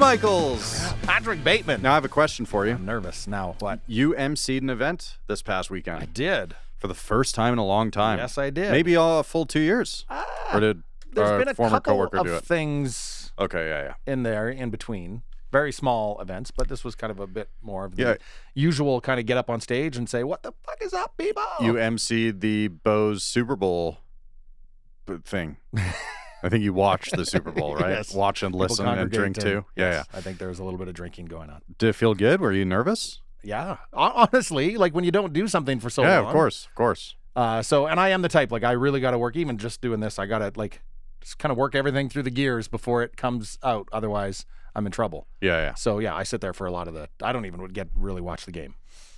Michaels. Patrick Bateman. Now I have a question for you. I'm nervous now. What? You emceed an event this past weekend I did. for the first time in a long time. Yes, I did. Maybe all a full two years. Ah, or did There's been a former couple coworker of do it? things Okay, yeah, yeah. in there in between. Very small events, but this was kind of a bit more of the Yeah. usual kind of get up on stage and say, "What the fuck is up, people?" You emceed the Bose Super Bowl thing. I think you watched the Super Bowl, right? Yes. Watch and listen and drink and- too. Yeah, yes, I think there was a little bit of drinking going on. Did it feel good? Were you nervous? Yeah, honestly, like when you don't do something for so yeah, long. Yeah, of course, of course. Uh, so, and I am the type like I really got to work. Even just doing this, I got to like just kind of work everything through the gears before it comes out. Otherwise, I'm in trouble. Yeah, yeah. So yeah, I sit there for a lot of the. I don't even get really watch the game.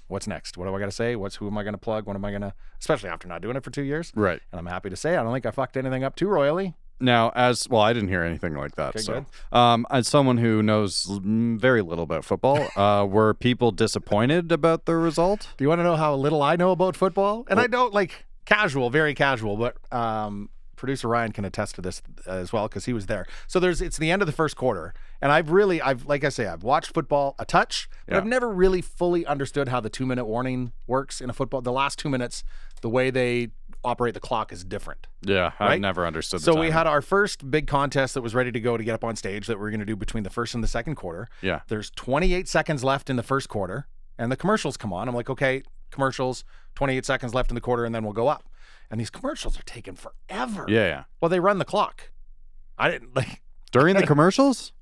What's next? What do I got to say? What's who am I going to plug? What am I going to? Especially after not doing it for two years. Right. And I'm happy to say I don't think I fucked anything up too royally. Now, as well, I didn't hear anything like that. Okay, so, um, as someone who knows very little about football, uh, were people disappointed about the result? Do you want to know how little I know about football? And I don't like casual, very casual, but um, producer Ryan can attest to this as well because he was there. So there's it's the end of the first quarter, and I've really I've like I say I've watched football a touch, but Yeah. I've never really fully understood how the two minute warning works in a football. The last two minutes, the way they operate the clock is different. Yeah, I've never understood. So we had our first big contest that was ready to go to get up on stage that we are going to do between the first and the second quarter. yeah, There's 28 seconds left in the first quarter, and the commercials come on. I'm like, okay, commercials, 28 seconds left in the quarter, and then we'll go up. And these commercials are taking forever. yeah, yeah. Well, they run the clock. I didn't like. During the commercials,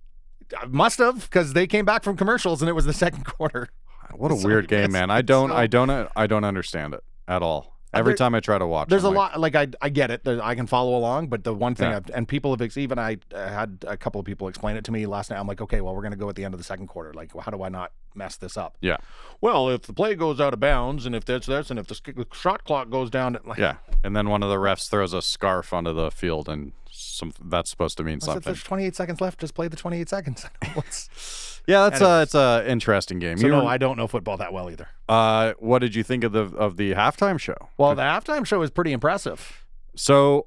I must have because they came back from commercials and it was the second quarter. what a So weird game, man. I don't, So- I don't, I don't understand it at all. Every there- time I try to watch, There's I'm a like, lot. Like I, I get it. There- I can follow along, but the one thing Yeah. And people have even I uh, had a couple of people explain it to me last night. I'm like, okay, well, we're gonna go at the end of the second quarter. Like, how do I not mess this up? Yeah, Well, if the play goes out of bounds, and if that's this, and if the, shot clock goes down, like, yeah. And then one of the refs throws a scarf onto the field, and some that's supposed to mean I something. there's 28 seconds left. Just play the 28 seconds. Yeah, that's a, it's a interesting game. So You no, were- I don't know football that well either. uh, what did you think of the of the halftime show? Well, the halftime show is pretty impressive. So,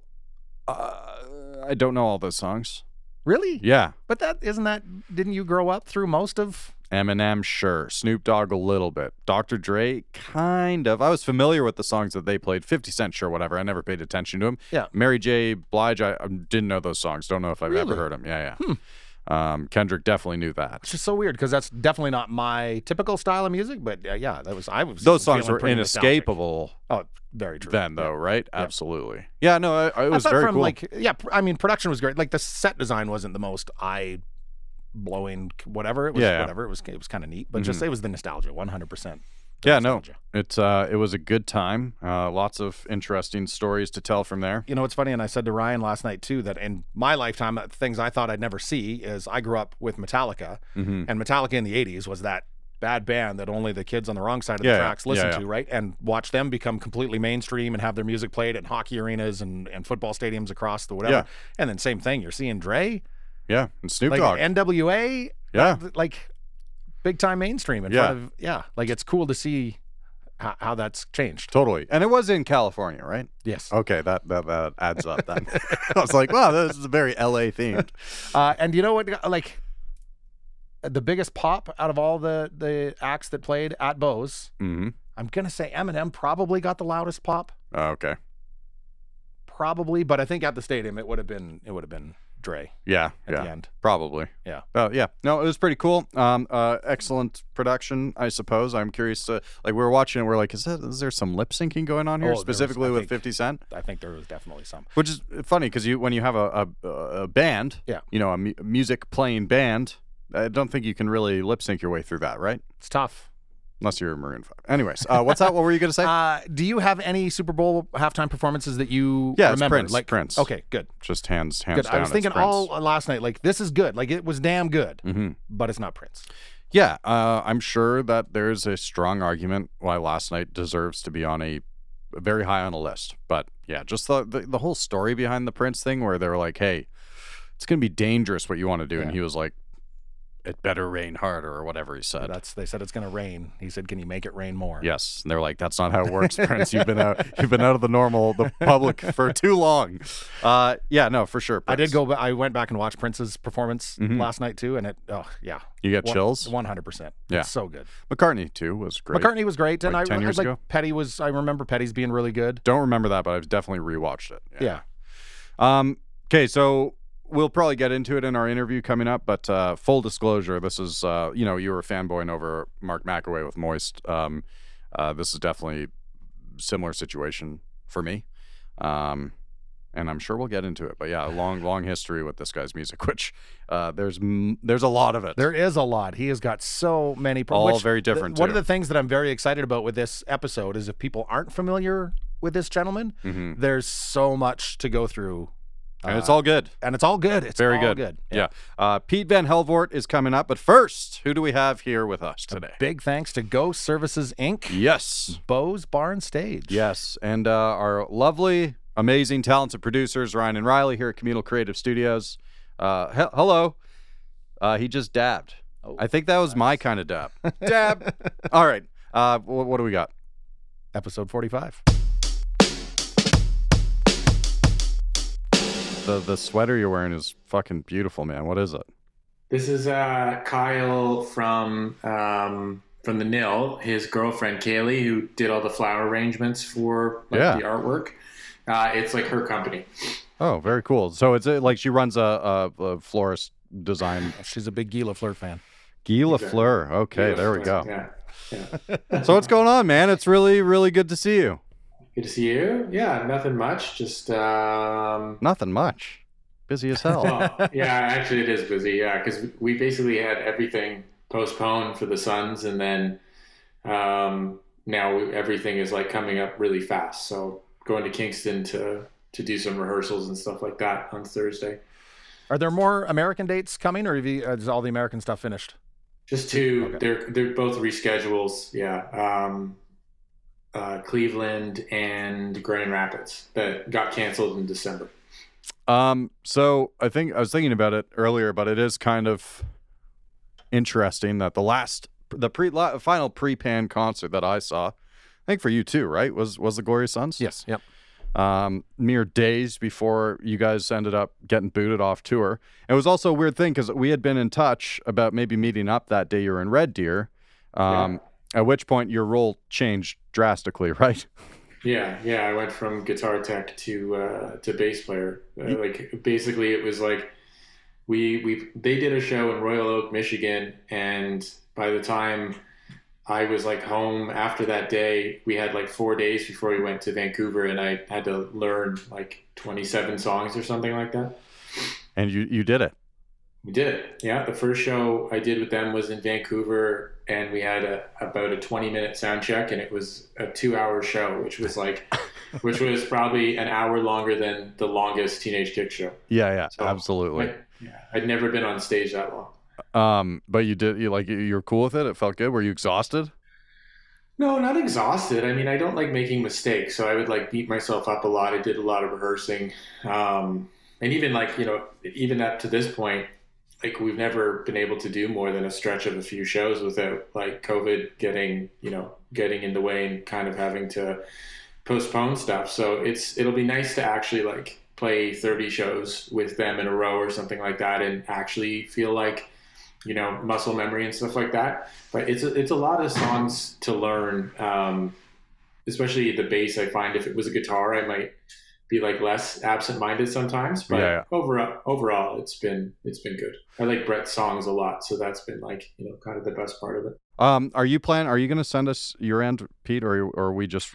uh, I don't know all those songs. Really? Yeah, But that isn't that. Didn't you grow up through most of? Eminem, sure. Snoop Dogg, a little bit. Dr. Dre, kind of. I was familiar with the songs that they played. 50 Cent, sure, whatever. I never paid attention to him. Yeah. Mary J. Blige, I, I didn't know those songs. Don't know if I've ever Really? Hmm. heard them. Yeah, yeah. Um, Kendrick definitely knew that. Which is so weird because that's definitely not my typical style of music. But uh, yeah, that was I was. Those songs were nostalgic. inescapable Oh, very true. then, though, right? Absolutely. Yeah, no, I, I- it was very from cool. like yeah, I mean production was great. Like the set design wasn't the most eye blowing whatever it was Yeah, whatever it was it was kind of neat, but just it was the nostalgia 100%. yeah, no, it's uh, it was a good time. Uh, lots of interesting stories to tell from there. You know, it's funny, and I said to Ryan last night too that in my lifetime, uh, things I thought I'd never see is I grew up with Metallica, Mm-hmm. and Metallica in the '80s was that bad band that only the kids on the wrong side of Yeah, the tracks listen Yeah, yeah. to, right? And watch them become completely mainstream and have their music played at hockey arenas and, and football stadiums across the whatever. And then same thing, you're seeing Dre, Yeah, and Snoop like Dogg. NWA, yeah, like big time mainstream in Yeah. front of yeah, like it's cool to see how, how that's changed. totally. And it was in California, right? Yes. Okay, that that, that adds up then. I was like, wow, this is very LA themed. Uh, and you know what? Like the biggest pop out of all the the acts that played at Bose, Mm-hmm. I'm gonna say Eminem probably got the loudest pop, okay. probably. But I think at the stadium it would have been it would have been Dre Yeah, at yeah, the end. probably. Yeah. Oh, yeah. No, it was pretty cool. Um, uh, excellent production, I suppose. I'm curious to like we were watching it. We're like, is that is there some lip syncing going on Oh, here was, specifically I with think- 50 Cent? I think there was definitely some. Which is funny because you when you have a a, a band, Yeah. you know, a mu- music playing band. I don't think you can really lip sync your way through that, right? It's tough. Unless you're a Maroon Five. Anyways, uh, what's that? What were you gonna say? Uh, do you have any Super Bowl halftime performances that you Yeah, remember? Prince, Like Prince. Okay, good. Just hands hands Good. down. I was thinking all last night. Like this is good. Like it was damn good, hmm but it's not Prince. Yeah, uh, I'm sure that there's a strong argument why last night deserves to be on a very high on a list. But yeah, just the, the the whole story behind the Prince thing, where they were like, "Hey, it's gonna be dangerous what you want to do," and he was like, it better rain harder or whatever he said. That's they said it's going to rain. He said, "Can you make it rain more?" Yes, and they're like, "That's not how it works, Prince. You've been out, you've been out of the normal, the public for too long." Uh, yeah, no, for sure. I did go. I went back and watched Prince's performance Mhm. last night too, and it. Oh yeah, You get chills. One hundred percent. Yeah. It's so good. McCartney too was great. McCartney was great, and Like I, 10 I years like ago? Petty was. I remember Petty's being really good. Don't remember that, but I've definitely rewatched it. Yeah. Um. Okay, so we'll probably get into it in our interview coming up, but uh, full disclosure, this is uh, you know, you were fanboying over Mark Makoway with Moist. Um, uh, this is definitely similar situation for me. Um, and I'm sure we'll get into it. But yeah, a long, long history with this guy's music, which uh, there's m- there's a lot of it. There is a lot. He has got so many. pro- All very different, one too. of the things that I'm very excited about with this episode is if people aren't familiar with this gentleman, Mhm. there's so much to go through, and it's uh, all good. and it's all good. It's Very all good. good. Yeah. Uh, Pete Van Helvoort is coming up, but first, who do we have here with us today? Big thanks to Ghost Services Inc. Yes. Bose Bar and Stage. Yes, and uh, our lovely, amazing, talented producers Ryan and Riley here at Communal Creative Studios. Uh, he- hello. Uh, he just dabbed. Oh, I think that was my kind of dab. dab. All right. Uh, wh- what do we got? Episode 45. The the sweater you're wearing is fucking beautiful, man. What is it? This is uh, Kyle from um, from the Nil. His girlfriend Kaylee, who did all the flower arrangements for like, Yeah. the artwork. Uh, it's like her company. Oh, very cool. So it's like she runs a, a, a florist design. She's a big Gila Flirt fan. Gila Exactly. Lafleur. Okay, there we go. Yeah. yeah. So what's going on, man? It's really, really good to see you. Good to see you. Yeah, nothing much. Just um, Nothing much. Busy as hell. well, yeah, actually, it is busy. Yeah, because we basically had everything postponed for the Sons, and then um, now we, everything is like coming up really fast. So going to Kingston to to do some rehearsals and stuff like that on Thursday. Are there more American dates coming, or have you, uh, is all the American stuff finished? Just two. Okay. They're they're both reschedules. Yeah. Um, uh, Cleveland and Grand Rapids that got canceled in December. Um, so I think I was thinking about it earlier, but it is kind of interesting that the last, the pre, la, final pre-pan concert that I saw, I think for you too, right? Was was the Glorious Sons? Yes. Yep. Um, mere days before you guys ended up getting booted off tour. It was also a weird thing because we had been in touch about maybe meeting up that day you were in Red Deer. Um, at which point your role changed drastically, right? Yeah, yeah. I went from guitar tech to uh, to bass player. Uh, like basically, it was like we we they did a show in Royal Oak, Michigan, and by the time I was like home after that day, we had like four days before we went to Vancouver, and I had to learn like twenty seven songs or something like that. And you you did it. We did it. Yeah, the first show I did with them was in Vancouver, and we had a, about a 20 minute sound check, and it was a two hour show, which was like, which was probably an hour longer than the longest Teenage Kick show. Yeah, yeah, So, absolutely. I, yeah, I'd never been on stage that long. Um, but you did you like you- you were cool with it? It felt good. Were you exhausted? No, not exhausted. I mean, I don't like making mistakes, so I would like beat myself up a lot. I did a lot of rehearsing, um, and even like you know, even up to this point, like we've never been able to do more than a stretch of a few shows without like COVID getting you know getting in the way and kind of having to postpone stuff. So it's it'll be nice to actually like play 30 shows with them in a row or something like that and actually feel like you know muscle memory and stuff like that but it's a, it's a lot of songs to learn um, especially the bass i find if it was a guitar i might be like less absent-minded sometimes but Yeah, yeah. overall overall it's been it's been good i like brett's songs a lot so that's been like you know kind of the best part of it Um, are you plan? Are you going to send us your end, Pete, or or are we just?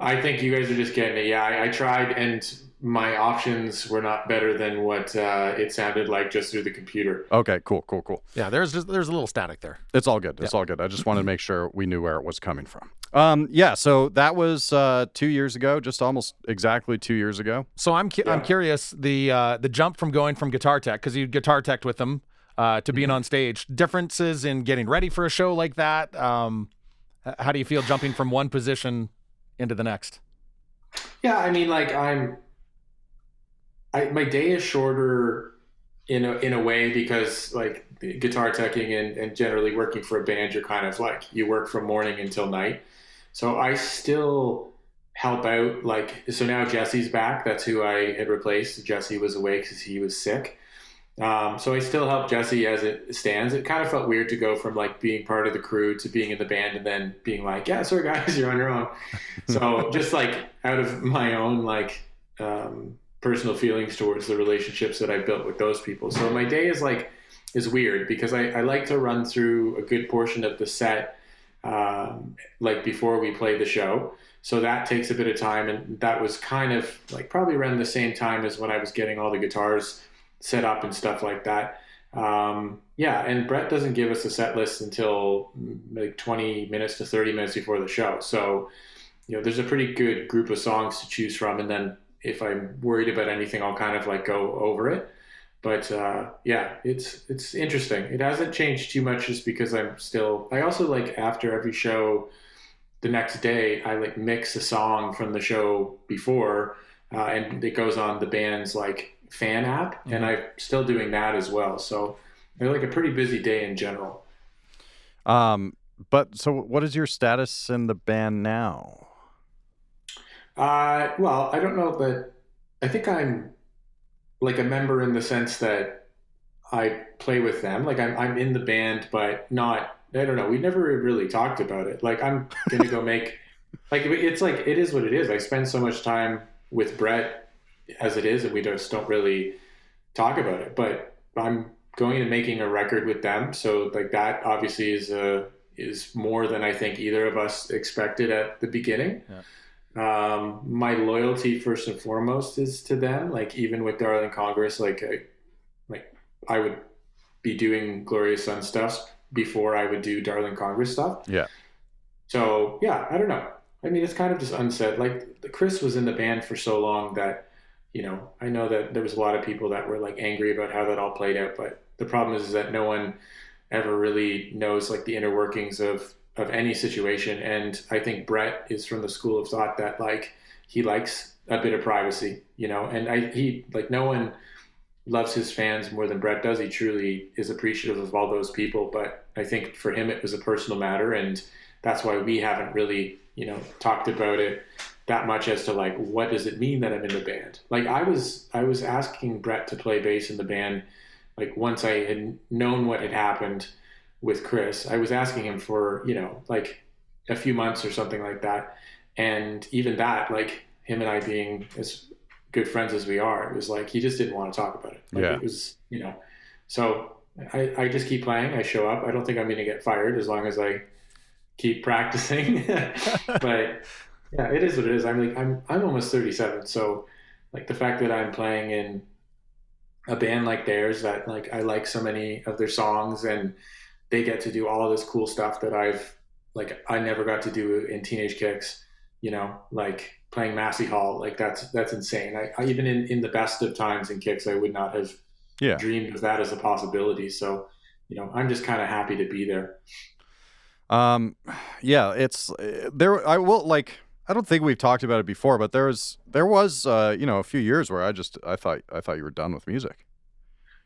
I think you guys are just getting it yeah i, I tried and my options were not better than what uh, it sounded like just through the computer Okay, cool, cool, cool. Yeah. There's just there's a little static there. It's all good. It's all good. I just wanted to make sure we knew where it was coming from. Um, yeah. So that was uh, two years ago, just almost exactly two years ago. So I'm cu- I'm curious the uh, the jump from going from guitar tech because you guitar tech with them uh, to Mm-hmm. being on stage. Differences in getting ready for a show like that. Um, how do you feel jumping from one position into the next? Yeah, I mean, like I'm, I my day is shorter in a, in a way because like guitar teching and, and generally working for a band, you're kind of like you work from morning until night. So I still help out. Like so now Jesse's back. That's who I had replaced. Jesse was away because he was sick. Um, so I still help Jesse as it stands. It kind of felt weird to go from like being part of the crew to being in the band and then being like, yeah, sorry guys, you're on your own. so just like out of my own like um, personal feelings towards the relationships that I built with those people. So my day is like is weird because I, I like to run through a good portion of the set um, like before we play the show. So that takes a bit of time, and that was kind of like probably around the same time as when I was getting all the guitars set up and stuff like that. Um, yeah, and Brett doesn't give us a set list until mm, like 20 minutes to 30 minutes before the show. So, you know, there's a pretty good group of songs to choose from, and then if I'm worried about anything, I'll kind of like go over it. But uh, yeah, it's it's interesting. It hasn't changed too much just because I'm still. I also like after every show, the next day I like mix a song from the show before, uh, and it goes on the band's like fan app, mm-hmm. and I'm still doing that as well. So they're like a pretty busy day in general. Um, but so what is your status in the band now? Uh, well, I don't know that. I think I'm like a member in the sense that I play with them. Like I'm I'm in the band, but not. I don't know. We never really talked about it. Like I'm gonna go make. Like it's like it is what it is. I spend so much time with Brett as it is, and we just don't really talk about it. But I'm going and making a record with them, so like that obviously is a is more than I think either of us expected at the beginning. Yeah. Um, my loyalty first and foremost is to them. Like even with Darling Congress, like I, like I would be doing Glorious Sons stuff before I would do Darling Congress stuff. Yeah. So yeah, I don't know. I mean, it's kind of just unsaid. Like Chris was in the band for so long that you know, I know that there was a lot of people that were like angry about how that all played out, but the problem is, is that no one ever really knows like the inner workings of of any situation. And I think Brett is from the school of thought that like he likes a bit of privacy, you know, and I he like no one loves his fans more than Brett does. He truly is appreciative of all those people, but I think for him it was a personal matter and that's why we haven't really, you know, talked about it that much as to like what does it mean that I'm in the band. Like I was I was asking Brett to play bass in the band like once I had known what had happened with Chris. I was asking him for, you know, like a few months or something like that. And even that, like him and I being as good friends as we are, it was like he just didn't want to talk about it. Like yeah. it was, you know. So I, I just keep playing. I show up. I don't think I'm gonna get fired as long as I keep practicing. but yeah, it is what it is. I'm like I'm I'm almost 37, so like the fact that I'm playing in a band like theirs that like I like so many of their songs and they get to do all this cool stuff that I've like I never got to do in Teenage Kicks, you know, like playing Massey Hall, like that's that's insane. I, I even in in the best of times in Kicks, I would not have yeah. dreamed of that as a possibility. So, you know, I'm just kind of happy to be there. Um, yeah, it's there. I will like I don't think we've talked about it before, but there was there was uh, you know a few years where I just I thought I thought you were done with music.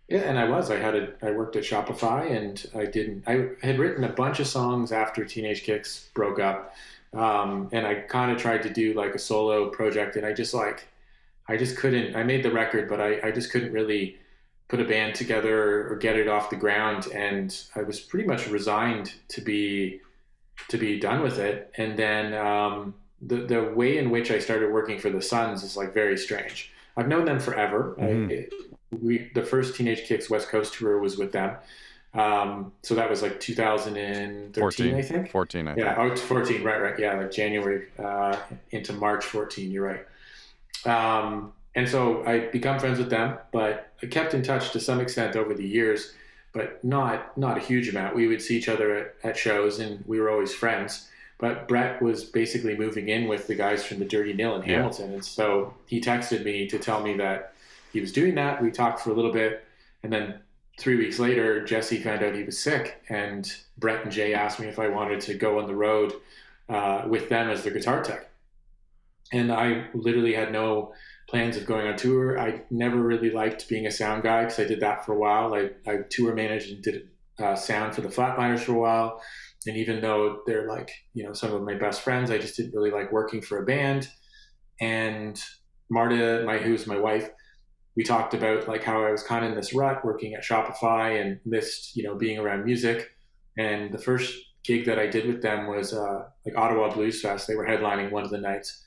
Yeah, and I was. I had a I worked at Shopify, and I didn't. I had written a bunch of songs after Teenage Kicks broke up, um, and I kind of tried to do like a solo project, and I just like I just couldn't. I made the record, but I I just couldn't really put a band together or get it off the ground, and I was pretty much resigned to be to be done with it, and then. Um, the the way in which I started working for the Sons is like very strange. I've known them forever. Mm-hmm. I, it, we the first Teenage Kicks West Coast tour was with them. Um, so that was like 2013, 14, I think. 14, I yeah, think. oh, 14, right, right. Yeah, like January uh, into March 14, you're right. Um, and so I become friends with them, but I kept in touch to some extent over the years, but not not a huge amount. We would see each other at, at shows, and we were always friends. But Brett was basically moving in with the guys from the Dirty Nil in Hamilton. And so he texted me to tell me that he was doing that. We talked for a little bit. And then three weeks later, Jesse found out he was sick. And Brett and Jay asked me if I wanted to go on the road uh, with them as their guitar tech. And I literally had no plans of going on tour. I never really liked being a sound guy because I did that for a while. I, I tour managed and did uh, sound for the Flatliners for a while. And even though they're like, you know, some of my best friends, I just didn't really like working for a band. And Marta, my who's my wife, we talked about like how I was kind of in this rut working at Shopify and missed, you know, being around music. And the first gig that I did with them was uh, like Ottawa Blues Fest. They were headlining one of the nights.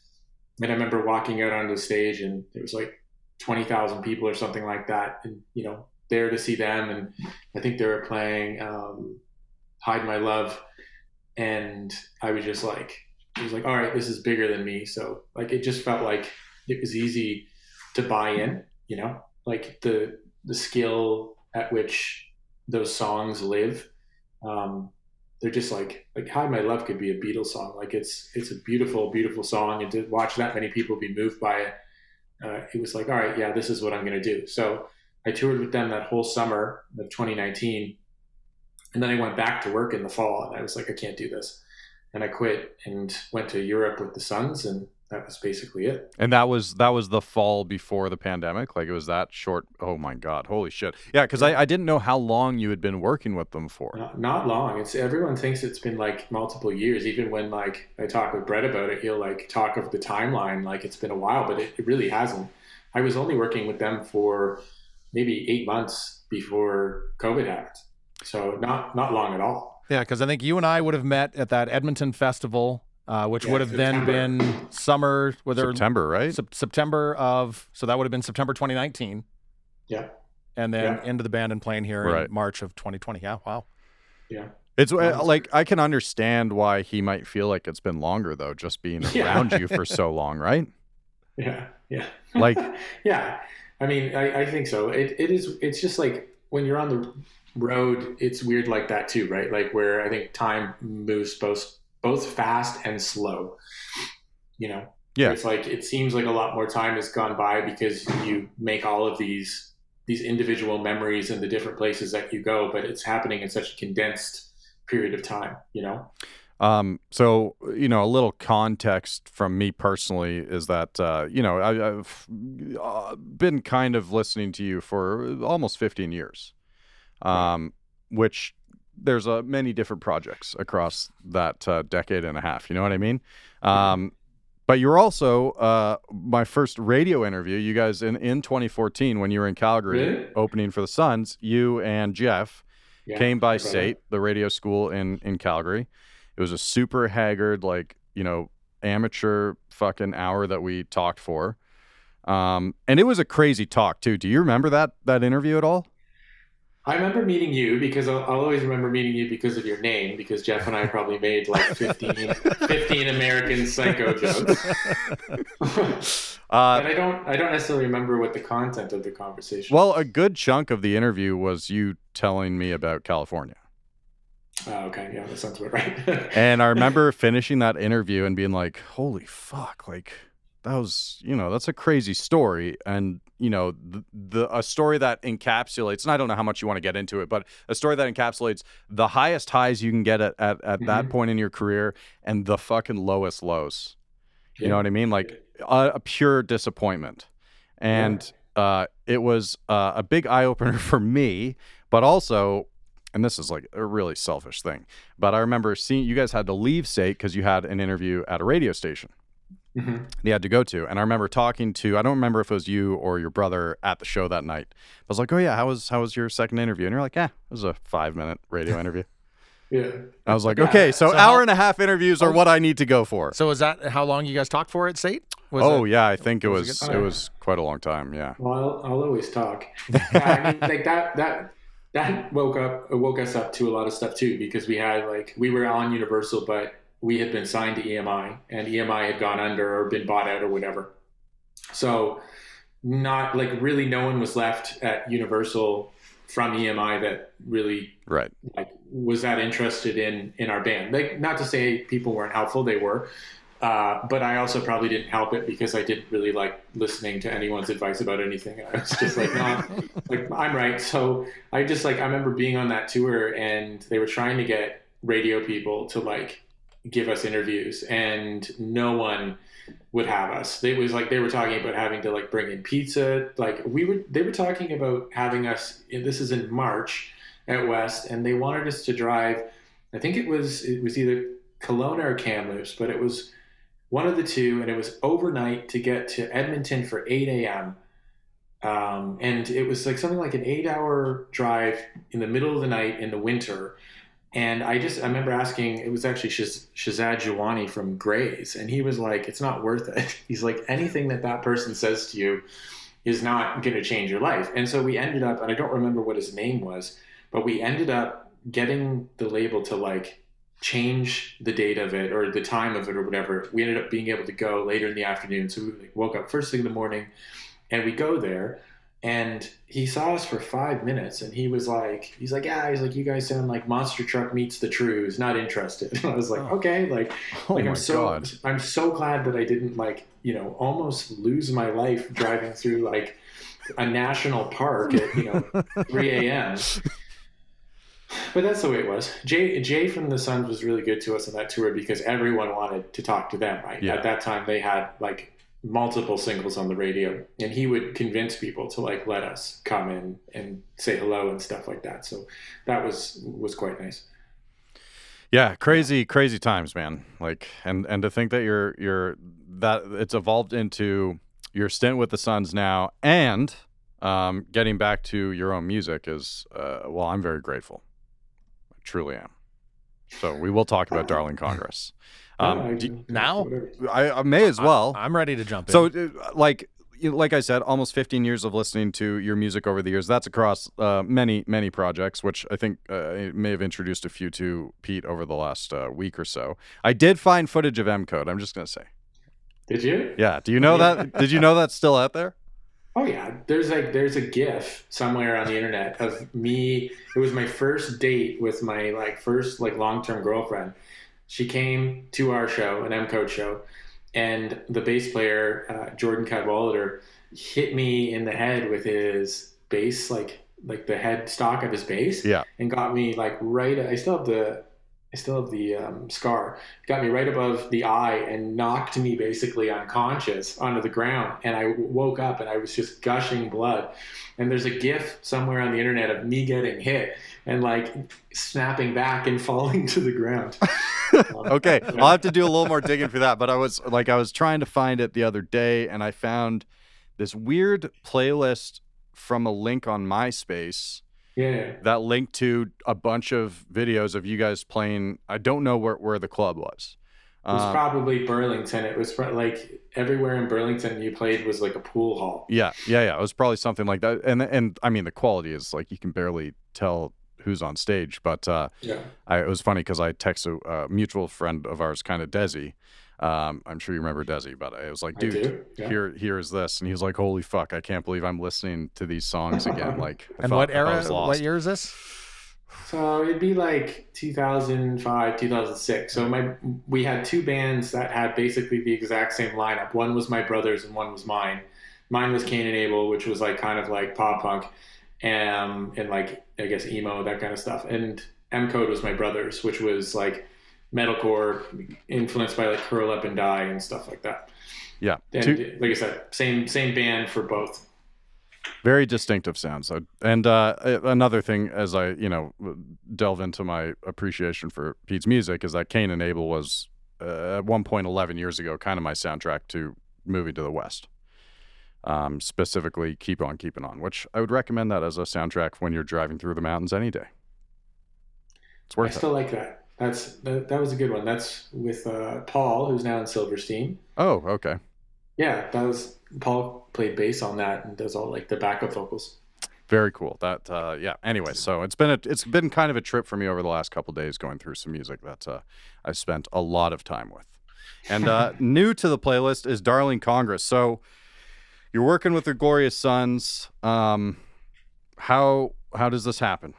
And I remember walking out onto the stage and there was like 20,000 people or something like that. And, you know, there to see them. And I think they were playing um, Hide My Love. And I was just like, it was like, all right, this is bigger than me. So like, it just felt like it was easy to buy in, you know, like the, the skill at which those songs live. Um, they're just like like "Hide My Love" could be a Beatles song. Like it's it's a beautiful, beautiful song, and to watch that many people be moved by it, uh, it was like, all right, yeah, this is what I'm going to do. So I toured with them that whole summer of 2019, and then I went back to work in the fall, and I was like, I can't do this, and I quit and went to Europe with the Sons, and that was basically it. And that was that was the fall before the pandemic. Like it was that short. Oh my god, holy shit! Yeah, because I, I didn't know how long you had been working with them for. Not, not long. It's everyone thinks it's been like multiple years. Even when like I talk with Brett about it, he'll like talk of the timeline like it's been a while, but it, it really hasn't. I was only working with them for maybe eight months before COVID happened, so not not long at all. Yeah, because I think you and I would have met at that Edmonton festival uh, which Yeah, would have then been summer, whether September, right? Sep- September of, so that would have been September 2019, Yeah, and then Yeah. into the band and playing here Right. in March of 2020. Yeah, wow. yeah. It's uh, like I can understand why he might feel like it's been longer though, just being Yeah. around you for so long, right? Yeah, yeah. Like- yeah. I mean, I, I think so. It, it is. It's just like when you're on the road, it's weird like that too, right? Like where I think time moves both both fast and slow. You know. Yeah. It's like it seems like a lot more time has gone by because you make all of these these individual memories in the different places that you go, but it's happening in such a condensed period of time. You know. Um, so you know, a little context from me personally is that uh, you know I, I've uh, been kind of listening to you for almost 15 years, um, which there's uh, many different projects across that uh, decade and a half. You know what I mean? Um, but you're also uh, my first radio interview. You guys in in 2014 when you were in Calgary Really? opening for the Sons, you and Jeff Yeah. came by. SAIT, the radio school in in Calgary. It was a super haggard, like you know, amateur fucking hour that we talked for, um, and it was a crazy talk too. Do you remember that that interview at all? I remember meeting you because I'll, I'll always remember meeting you because of your name, because Jeff and I probably made like 15, 15 American Psycho jokes. Uh, but I don't, I don't necessarily remember what the content of the conversation. well, a good chunk of the interview was you telling me about California, Oh, okay, yeah, that sounds about right. and I remember finishing that interview and being like, "Holy fuck!" Like that was, you know, that's a crazy story, and you know, the, the a story that encapsulates. And I don't know how much you want to get into it, but a story that encapsulates the highest highs you can get at at, at that Mhm. point in your career and the fucking lowest lows. You know what I mean? Like a, a pure disappointment. And uh, it was uh, a big eye opener for me, but also, and this is like a really selfish thing, but I remember seeing you guys had to leave SAIT because you had an interview at a radio station Mhm. they had to go to. And I remember talking to, I don't remember if it was you or your brother at the show that night. I was like, oh, yeah, how was, how was your second interview? And you're like, yeah, it was a five minute radio interview. yeah. I was like, Yeah. okay, so, So hour how- and a half interviews are Oh. what I need to go for. So is that how long you guys talked for at SAIT? Was oh it- yeah, I think it was was it it, was quite a long time. Yeah. Well, I'll, I'll always talk. Yeah, I mean, like that, that, that woke up, woke us up to a lot of stuff too, because we had like, we were on Universal, but we had been signed to EMI and EMI had gone under or been bought out or whatever. So not like really no one was left at Universal from EMI that really Right. like was that interested in in our band like not to say people weren't helpful they were uh, but I also probably didn't help it because I didn't really like listening to anyone's advice about anything. I was just like, no, like I'm right. So I just like I remember being on that tour and they were trying to get radio people to like give us interviews, and no one would have us. It was like they were talking about having to like bring in pizza. Like we were, they were talking about having us. This is in March at West, and they wanted us to drive. I think it was it was either Kelowna or Kamloops, but it was one of the two, and it was overnight to get to Edmonton for 8 a.m. Um, and it was like something like an eight-hour drive in the middle of the night in the winter. And I just I remember asking, it was actually Shaz, Shehzaad Jiwani from Greys, and he was like, "It's not worth it." He's like, anything that that person says to you is not going to change your life. And so we ended up, and I don't remember what his name was, but we ended up getting the label to like change the date of it or the time of it or whatever. We ended up being able to go later in the afternoon. So we woke up first thing in the morning and we go there and he saw us for five minutes and he was like he's like yeah he's like you guys sound like monster truck meets the Trews not interested i was like Oh. okay like Oh like i'm so god. i'm so glad that i didn't like you know almost lose my life driving through like a national park at you know 3 a.m but that's the way it was jay jay from the sons was really good to us on that tour because everyone wanted to talk to them right Yeah. at that time they had like multiple singles on the radio and he would convince people to like let us come in and say hello and stuff like that so that was was quite nice Yeah, crazy, crazy times, man. Like, and and to think that you're you're that it's evolved into your stint with the Sons now, and um, getting back to your own music is uh, well, I'm very grateful. I truly am. So we will talk about Darling Congress. Um, I- do- now? I, I may as well. I'm ready to jump in. So, uh, like, like I said, almost 15 years of listening to your music over the years. That's across uh, many, many projects, which I think uh, I may have introduced a few to Pete over the last uh, week or so. I did find footage of M Code. I'm just gonna say, did you yeah. Do you know that? Did you know that's still out there? Oh yeah, there's like there's a GIF somewhere on the internet of me. It was my first date with my like first like long term girlfriend. She came to our show, an M Code show, and the bass player uh, Jordan Cadwallader hit me in the head with his bass, like like the head stock of his bass, Yeah. and got me like right. I still have the. I still have the um, scar. Got me right above the eye and knocked me basically unconscious onto the ground. And I woke up and I was just gushing blood. And there's a GIF somewhere on the internet of me getting hit and like snapping back and falling to the ground. Okay, yeah. I'll have to do a little more digging for that. But I was like, I was trying to find it the other day, and I found this weird playlist from a link on MySpace Yeah. that linked to a bunch of videos of you guys playing. I don't know where, where the club was. It was Um, probably Burlington. It was pro- like everywhere in Burlington you played was like a pool hall. yeah, yeah, yeah. It was probably something like that. And and I mean, the quality is like you can barely tell who's on stage. But uh, Yeah. I, it was funny because I texted a mutual friend of ours, kind of Desi. Um, I'm sure you remember Desi, but I was like, dude. Yeah. here here is this and he was like holy fuck i can't believe i'm listening to these songs again like and thought- what I thought I era? was lost. What year is this? So it'd be like 2005, 2006. So my we had two bands that had basically the exact same lineup. One was my brother's and one was mine. Mine was Cain and Abel, which was like kind of like pop punk, um, and like I guess emo that kind of stuff. And M Code was my brother's, which was like metalcore, influenced by like Curl Up and Die and stuff like that. yeah And two like I said, same same band for both. very distinctive sounds So- and uh, another thing as i you know delve into my appreciation for pete's music is that Cain and abel was uh, at one point 11 years ago kind of my soundtrack to moving to the west um, specifically keep on keeping on which i would recommend that as a soundtrack when you're driving through the mountains any day it's I worth it still like that. That's that, that was a good one. That's with uh, Paul, who's now in Silverstein. oh okay Yeah, that was Paul played bass on that and does all like the backup vocals. Very cool. That uh, yeah. Anyway, so it's been a it's been kind of a trip for me over the last couple days going through some music that uh, I've spent a lot of time with. And uh, new to the playlist is Darling Congress. So you're working with the Glorious Sons. Um, how how does this happen?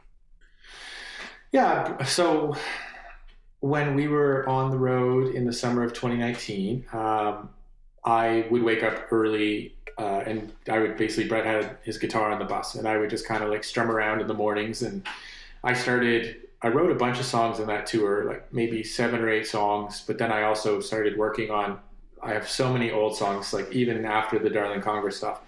Yeah, so when we were on the road in the summer of 2019, um, I would wake up early uh, and I would basically, Brett had his guitar on the bus and I would just kind of like strum around in the mornings. And I started I wrote a bunch of songs on that tour, like maybe seven or eight songs. But then I also started working on. I have so many old songs, like even after the Darling Congress stuff,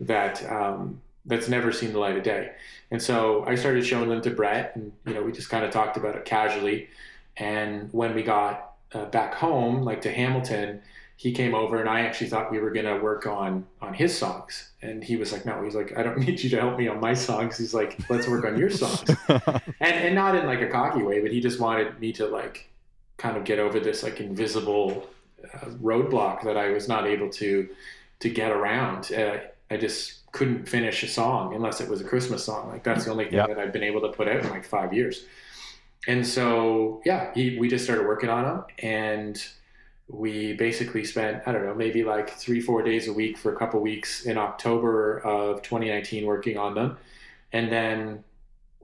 that um, that's never seen the light of day. And so I started showing them to Brett, and you know we just kind of talked about it casually. And when we got uh, back home, like to Hamilton, he came over, and I actually thought we were gonna work on on his songs. And he was like, "No," he's like, "I don't need you to help me on my songs." He's like, "Let's work on your songs," and and not in like a cocky way, but he just wanted me to like kind of get over this like invisible roadblock that I was not able to to get around. Uh, I just couldn't finish a song unless it was a Christmas song. Like that's the only thing Yep. that I've been able to put out in like five years. And so yeah, he, we just started working on them, and we basically spent I don't know maybe like three four days a week for a couple weeks in October of 2019 working on them, and then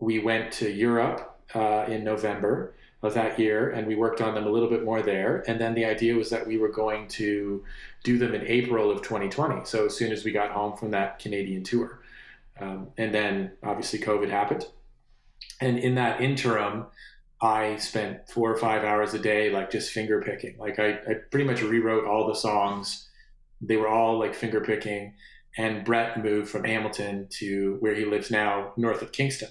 we went to Europe uh, in November of that year, and we worked on them a little bit more there. And then the idea was that we were going to do them in April of 2020. So as soon as we got home from that Canadian tour, um, and then obviously COVID happened. And in that interim, I spent four or five hours a day, like just finger picking. Like I, I pretty much rewrote all the songs. They were all like finger picking. And Brett moved from Hamilton to where he lives now, north of Kingston.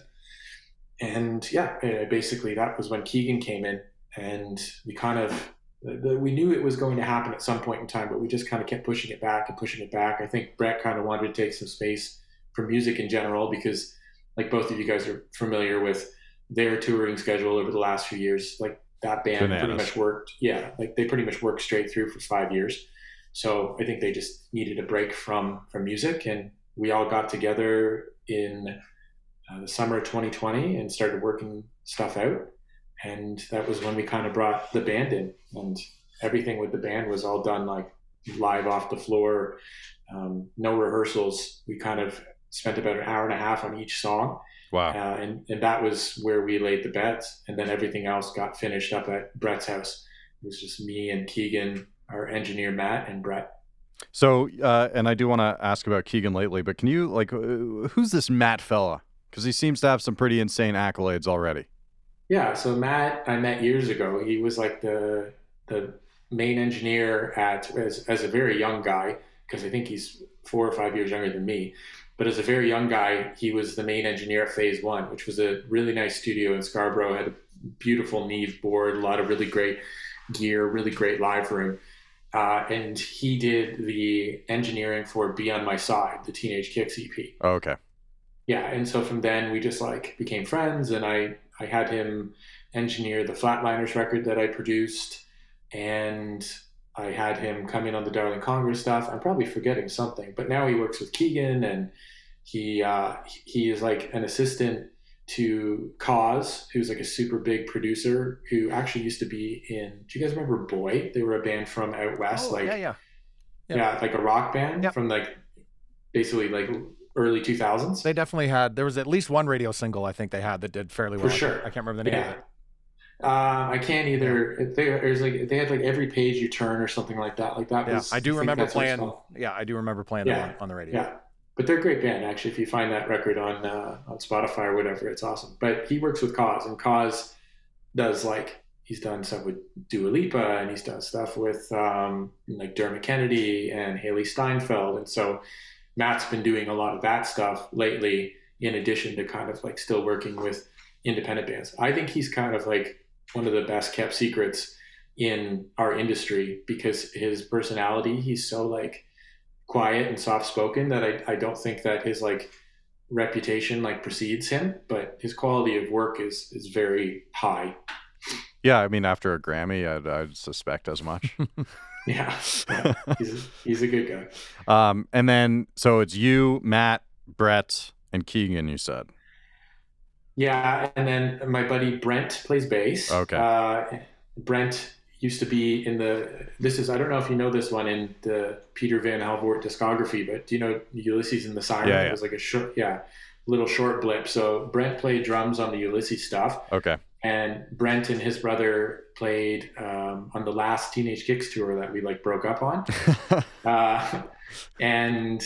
And yeah, uh, basically that was when Keegan came in, and we kind of we knew it was going to happen at some point in time, but we just kind of kept pushing it back and pushing it back. I think Brett kind of wanted to take some space for music in general because, like both of you guys are familiar with their touring schedule over the last few years. Like that band pretty much worked, yeah, like they pretty much worked straight through for five years. So I think they just needed a break from from music, and we all got together in uh, the summer of 2020 and started working stuff out. And that was when we kind of brought the band in, and everything with the band was all done like live off the floor, um, no rehearsals. We kind of spent about an hour and a half on each song, wow. uh, and and that was where we laid the beds. And then everything else got finished up at Brett's house. It was just me and Keegan, our engineer Matt, and Brett. So, uh, and I do want to ask about Keegan lately, but can you like, uh, who's this Matt fella? Because he seems to have some pretty insane accolades already. Yeah, so Matt, I met years ago. He was like the the main engineer at as, as a very young guy because I think he's four or five years younger than me. But as a very young guy, he was the main engineer at Phase One, which was a really nice studio in Scarborough. Had a beautiful Neve board, a lot of really great gear, really great live room. Uh, and he did the engineering for "Be on My Side," the Teenage Kicks EP Oh, okay. Yeah and so from then we just like became friends and i i had him engineer the flatliners record that i produced and i had him come in on the darling congress stuff i'm probably forgetting something but now he works with keegan and he uh he is like an assistant to Koz, who's like a super big producer who actually used to be in. Do you guys remember Boy? They were a band from out west, Oh, like yeah, yeah. yeah. Yeah. like a rock band from like basically like early two thousands. They definitely had. There was at least one radio single I think they had that did fairly well. For sure. I can't remember the name Yeah. of it. Um, I can't either. They, there's like they had like every page you turn or something like that. Like that Yeah, was. I do think remember that's what it's playing. Yeah, I do remember playing Yeah. that on, on the radio. Yeah, but they're a great band actually. If you find that record on uh, on Spotify or whatever, it's awesome. But he works with Koz, and Koz does like he's done stuff with Dua Lipa, and he's done stuff with um, like Dermot Kennedy and Hailee Steinfeld, and so Matt's been doing a lot of that stuff lately. In addition to kind of like still working with independent bands, I think he's kind of like one of the best kept secrets in our industry because his personality, he's so like quiet and soft spoken that I, I don't think that his like reputation like precedes him, but his quality of work is is very high. Yeah, I mean, after a Grammy, I'd, I'd suspect as much. Yeah, yeah. he's he's a good guy. um, and then, so it's you, Matt, Brett, and Keegan. You said. Yeah, and then my buddy Brent plays bass. Okay. Uh, Brent used to be in the. This is I don't know if you know this one in the Peter Van Helvoort discography, but do you know Ulysses and the Siren? Yeah, It was like a short, yeah, little short blip. So Brent played drums on the Ulysses stuff, Okay. And Brent and his brother played um, on the last Teenage Kicks tour that we like broke up on. uh, and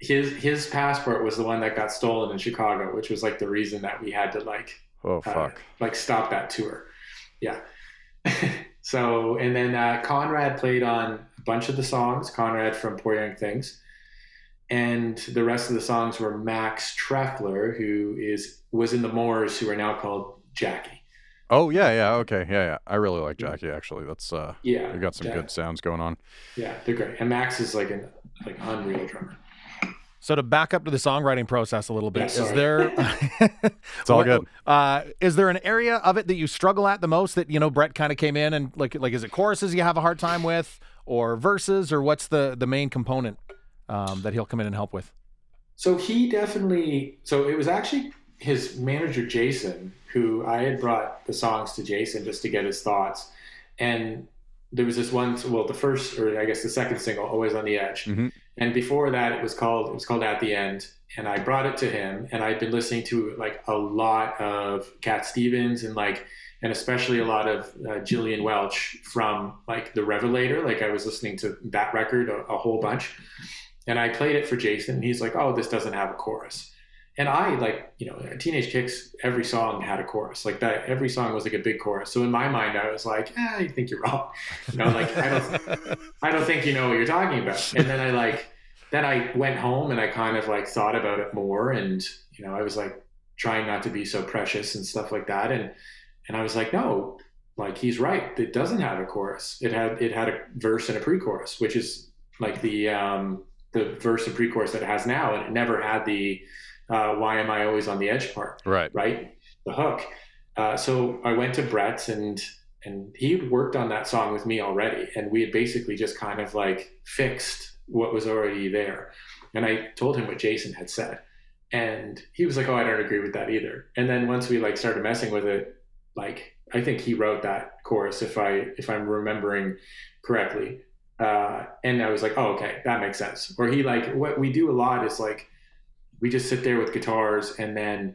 his his passport was the one that got stolen in Chicago, which was like the reason that we had to like Oh uh, fuck. like stop that tour. Yeah. so and then uh, Conrad played on a bunch of the songs. Conrad from Poor Young Things, and the rest of the songs were Max Treffler, who is was in the Moors, who are now called Jackie. Oh yeah, yeah, okay, yeah, yeah. I really like Jackie actually. That's uh, Yeah, we got some yeah, good sounds going on. Yeah, they're great, and Max is like an like unreal drummer. So to back up to the songwriting process a little bit, Yeah, is sorry. there It's all good. Uh, is there an area of it that you struggle at the most that you know Brett kind of came in and like like is it choruses you have a hard time with or verses or what's the the main component um, that he'll come in and help with? So he definitely. So it was actually his manager Jason who I had brought the songs to Jason just to get his thoughts, and there was this one. Well, the first, or I guess the second single, "Always on the Edge," Mhm. and before that, it was called it was called "At the End." And I brought it to him, and I'd been listening to like a lot of Cat Stevens and like, and especially a lot of uh, Gillian Welch from like the Revelator. Like I was listening to that record a, a whole bunch, and I played it for Jason, and he's like, "Oh, this doesn't have a chorus." And I like, you know, Teenage Kicks. Every song had a chorus, like that. Every song was like a big chorus. So in my mind, I was like, eh, "I think you're wrong." You know, like I don't, I don't think you know what you're talking about. And then I like, then I went home and I kind of like thought about it more, and you know, I was like trying not to be so precious and stuff like that, and and I was like, no, like he's right. It doesn't have a chorus. It had it had a verse and a pre-chorus, which is like the um, the verse and pre-chorus that it has now, and it never had the uh, "Why am I always on the edge" part, Right. right? The hook. Uh, so I went to Brett and and he had worked on that song with me already, and we had basically just kind of like fixed what was already there. And I told him what Jason had said, and he was like, "Oh, I don't agree with that either." And then once we like started messing with it, like I think he wrote that chorus if I if I'm remembering correctly. Uh, and I was like, oh, okay, that makes sense. Or he like what we do a lot is like we just sit there with guitars and then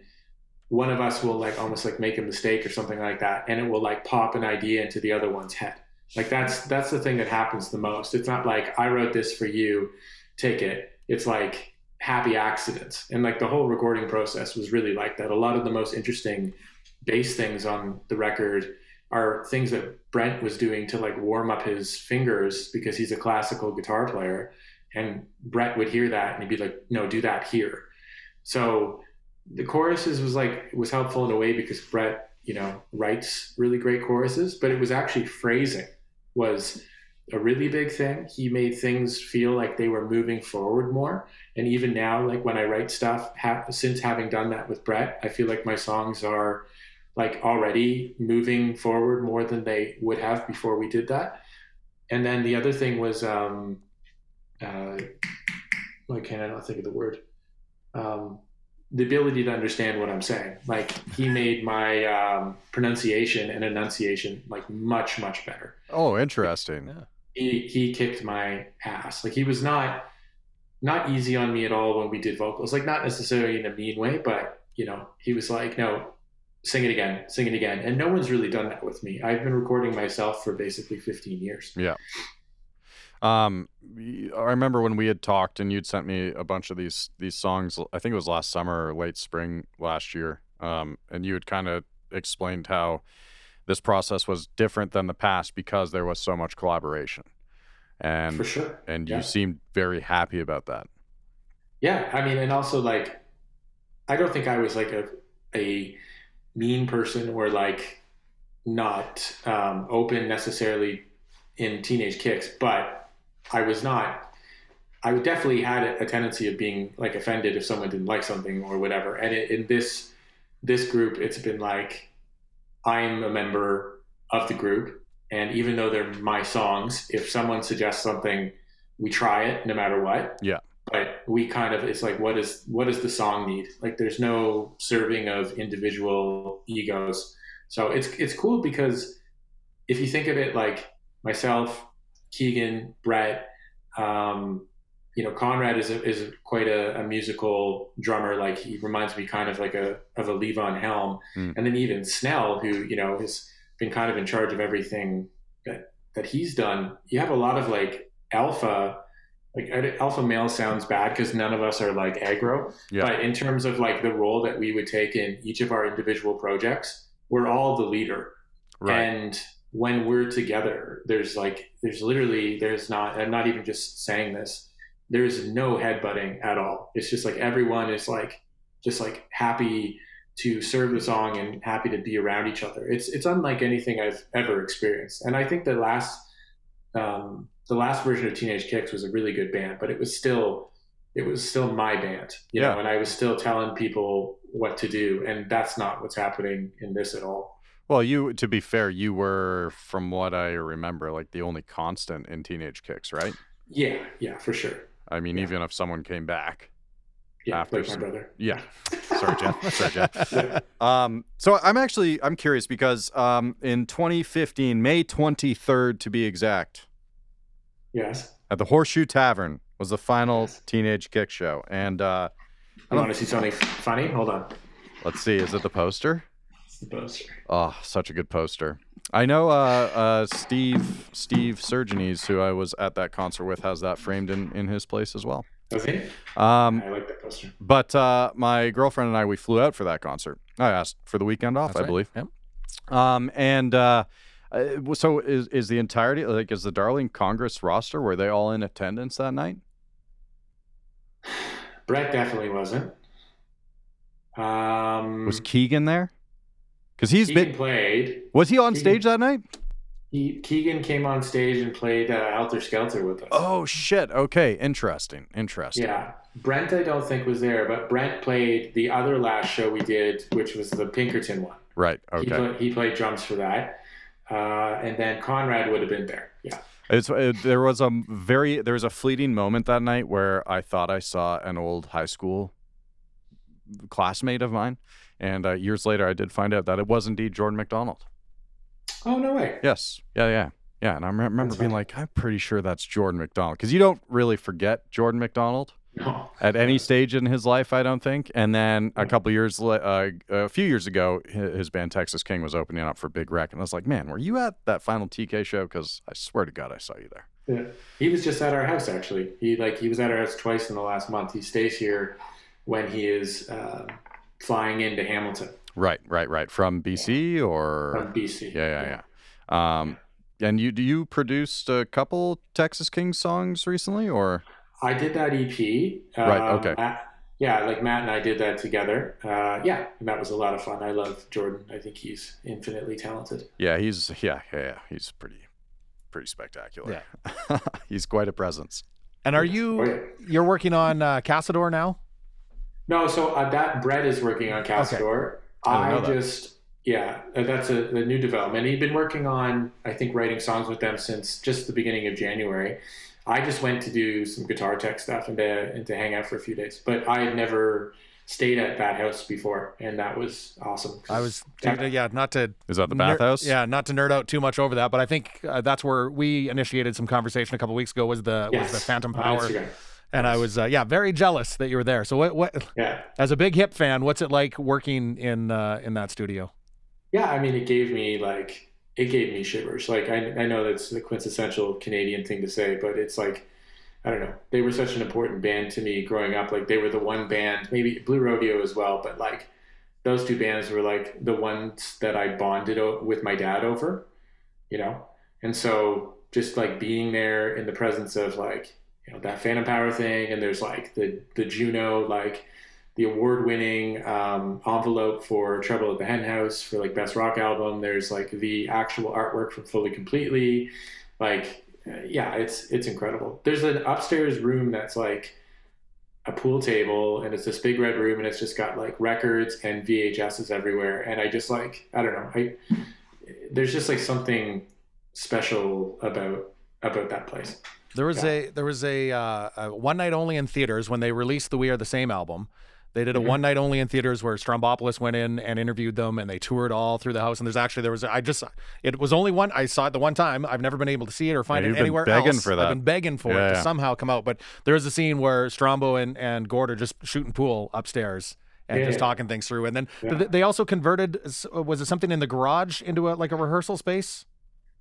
one of us will like almost like make a mistake or something like that and it will like pop an idea into the other one's head. Like that's that's the thing that happens the most. It's not like i wrote this for you take it. It's like happy accidents. And like the whole recording process was really like that. A lot of the most interesting bass things on the record are things that brent was doing to like warm up his fingers because he's a classical guitar player and brett would hear that and he'd be like no do that here so the choruses was like was helpful in a way because Brett, you know, writes really great choruses, but it was actually phrasing was a really big thing. He made things feel like they were moving forward more. And even now, like when I write stuff, ha- since having done that with Brett, I feel like my songs are like already moving forward more than they would have before we did that. And then the other thing was, um, uh, why can't I not think of the word? Um, the ability to understand what I'm saying. Like he made my um, pronunciation and enunciation like much much better. Oh, interesting. Yeah. He he kicked my ass. Like he was not not easy on me at all when we did vocals. Like not necessarily in a mean way, but you know he was like, no, sing it again, sing it again. And no one's really done that with me. I've been recording myself for basically 15 years. Um, I remember when we had talked and you'd sent me a bunch of these these songs. I think it was last summer or late spring last year. Um, and you had kind of explained how this process was different than the past because there was so much collaboration, and for sure. and Yeah. you seemed very happy about that. Yeah, I mean, and also like, I don't think I was like a a mean person or like not um, open necessarily in teenage kicks, but I was not. I definitely had a, tendency of being like offended if someone didn't like something or whatever. And it, in this this group, it's been like I'm a member of the group, and even though they're my songs, if someone suggests something, we try it no matter what Yeah. but we kind of it's like what is what does the song need like there's no serving of individual egos so it's it's cool because if you think of it like myself keegan brett um, you know conrad is a, is quite a, a musical drummer like he reminds me kind of like a of a levon helm Mm. and then even snell who you know has been kind of in charge of everything that that he's done you have a lot of like alpha like alpha male sounds bad because none of us are like aggro. Yeah. But in terms of like the role that we would take in each of our individual projects, we're all the leader. Right. And when we're together, there's like there's literally there's not I'm not even just saying this. There's no headbutting at all. It's just like everyone is like just like happy to serve the song and happy to be around each other. It's it's unlike anything I've ever experienced. And I think the last um, the last version of Teenage Kicks was a really good band, but it was still it was still my band, you Yeah. know, and I was still telling people what to do, and that's not what's happening in this at all. Well, you to be fair, you were from what I remember like the only constant in Teenage Kicks, right? Yeah, yeah, for sure. I mean, Yeah. even if someone came back. Yeah, After like my brother. Yeah. Sorry, Jeff. Sorry, Jeff. Yeah. Um, so I'm actually I'm curious because um, in 2015, May 23rd to be exact, Yes. at the Horseshoe Tavern was the final Yes. Teenage Kick show, and uh, You want to see something funny? Hold on. let's see, is it the poster? It's the poster. Oh, such a good poster. I know uh, uh, Steve Steve Surgenes, who I was at that concert with, has that framed in, in his place as well. Was he? Um, I like that poster. but uh, my girlfriend and I, we flew out for that concert. I asked for the weekend off, That's I right. believe. Yep. Um, and uh, uh, so is is the entirety like is the Darling Congress roster? Were they all in attendance that night? Brett definitely wasn't. Um, Was Keegan there? Because he's Keegan been played. was he on Keegan- stage that night? He, Keegan came on stage and played uh, Helter Skelter with us. Oh shit! Okay, interesting, interesting. Yeah. Brent, I don't think was there, but Brent played the other last show we did, which was the Pinkerton one. Right. He, Okay. play, he played drums for that. Uh, and then Conrad would have been there. Yeah. It's it, there was a very there was a fleeting moment that night where I thought I saw an old high school classmate of mine, and uh, years later I did find out that it was indeed Jordan McDonald. Oh, no way. Yes, yeah, yeah, yeah. And I remember That's being funny. like, I'm pretty sure that's Jordan McDonald because you don't really forget Jordan McDonald No. at any stage in his life, I don't think. And then a couple years, uh, a few years ago, his band Texas King was opening up for Big Wreck, and I was like, man, were you at that final TK show? Because I swear to God, I saw you there. Yeah. He was just at our house actually. He like he was at our house twice in the last month. He stays here when he is uh, flying into Hamilton Right, right, right. From BC or from BC. yeah, yeah, yeah. Um, and you do you produced a couple Texas King songs recently, or I did that EP. Right, um, okay. Matt- yeah, like Matt and I did that together. Uh, yeah, and that was a lot of fun. I love Jordan. I think he's infinitely talented. yeah, he's yeah, yeah, yeah. He's pretty, pretty spectacular. Yeah, he's quite a presence. And are Oh, you yeah. you're working on uh, Kasador now? No, so uh, that Brett is working on Kasador. I I, didn't know that. just yeah, uh, that's a, a new development. He'd been working on I think writing songs with them since just the beginning of January. I just went to do some guitar tech stuff and to, and to hang out for a few days, but I had never stayed at that house before, and that was awesome. I was Yeah. yeah, not to Is that the ner- Bathouse? yeah, not to nerd out too much over that, but I think uh, that's where we initiated some conversation a couple weeks ago. Was the yes, was the Phantom Power, Instagram. And I was uh, yeah very jealous that you were there. So what what Yeah, as a big hip fan, what's it like working in uh, in that studio? yeah. I mean, it gave me like it gave me shivers. Like I, I know that's the quintessential Canadian thing to say, but it's like I don't know. They were such an important band to me growing up. Like they were the one band, maybe Blue Rodeo as well, but like those two bands were like the ones that I bonded o- with my dad over, you know. And so just like being there in the presence of like you know that Phantom Power thing, and there's like the the Juno like the award-winning um, envelope for Trouble at the Hen House for like best rock album. There's like the actual artwork from Fully Completely, like uh, yeah, it's it's incredible. There's an upstairs room that's like a pool table, and it's this big red room, and it's just got like records and VHSs everywhere. And I just like I don't know, I there's just like something special about about that place. There was a there was a, uh, a one night only in theaters when they released the We Are the Same album. They did a Mhm. one night only in theaters where Strombopoulos went in and interviewed them, and they toured all through the house. And there's actually there was I just it was only one I saw it the one time. I've never been able to see it or find Yeah, it anywhere begging else. for I've been begging for Yeah, it to yeah. somehow come out. But there's a scene where Strombo and and Gord are just shooting pool upstairs. And Yeah, just talking things through, and then Yeah. they also converted. Was it something in the garage into a like a rehearsal space?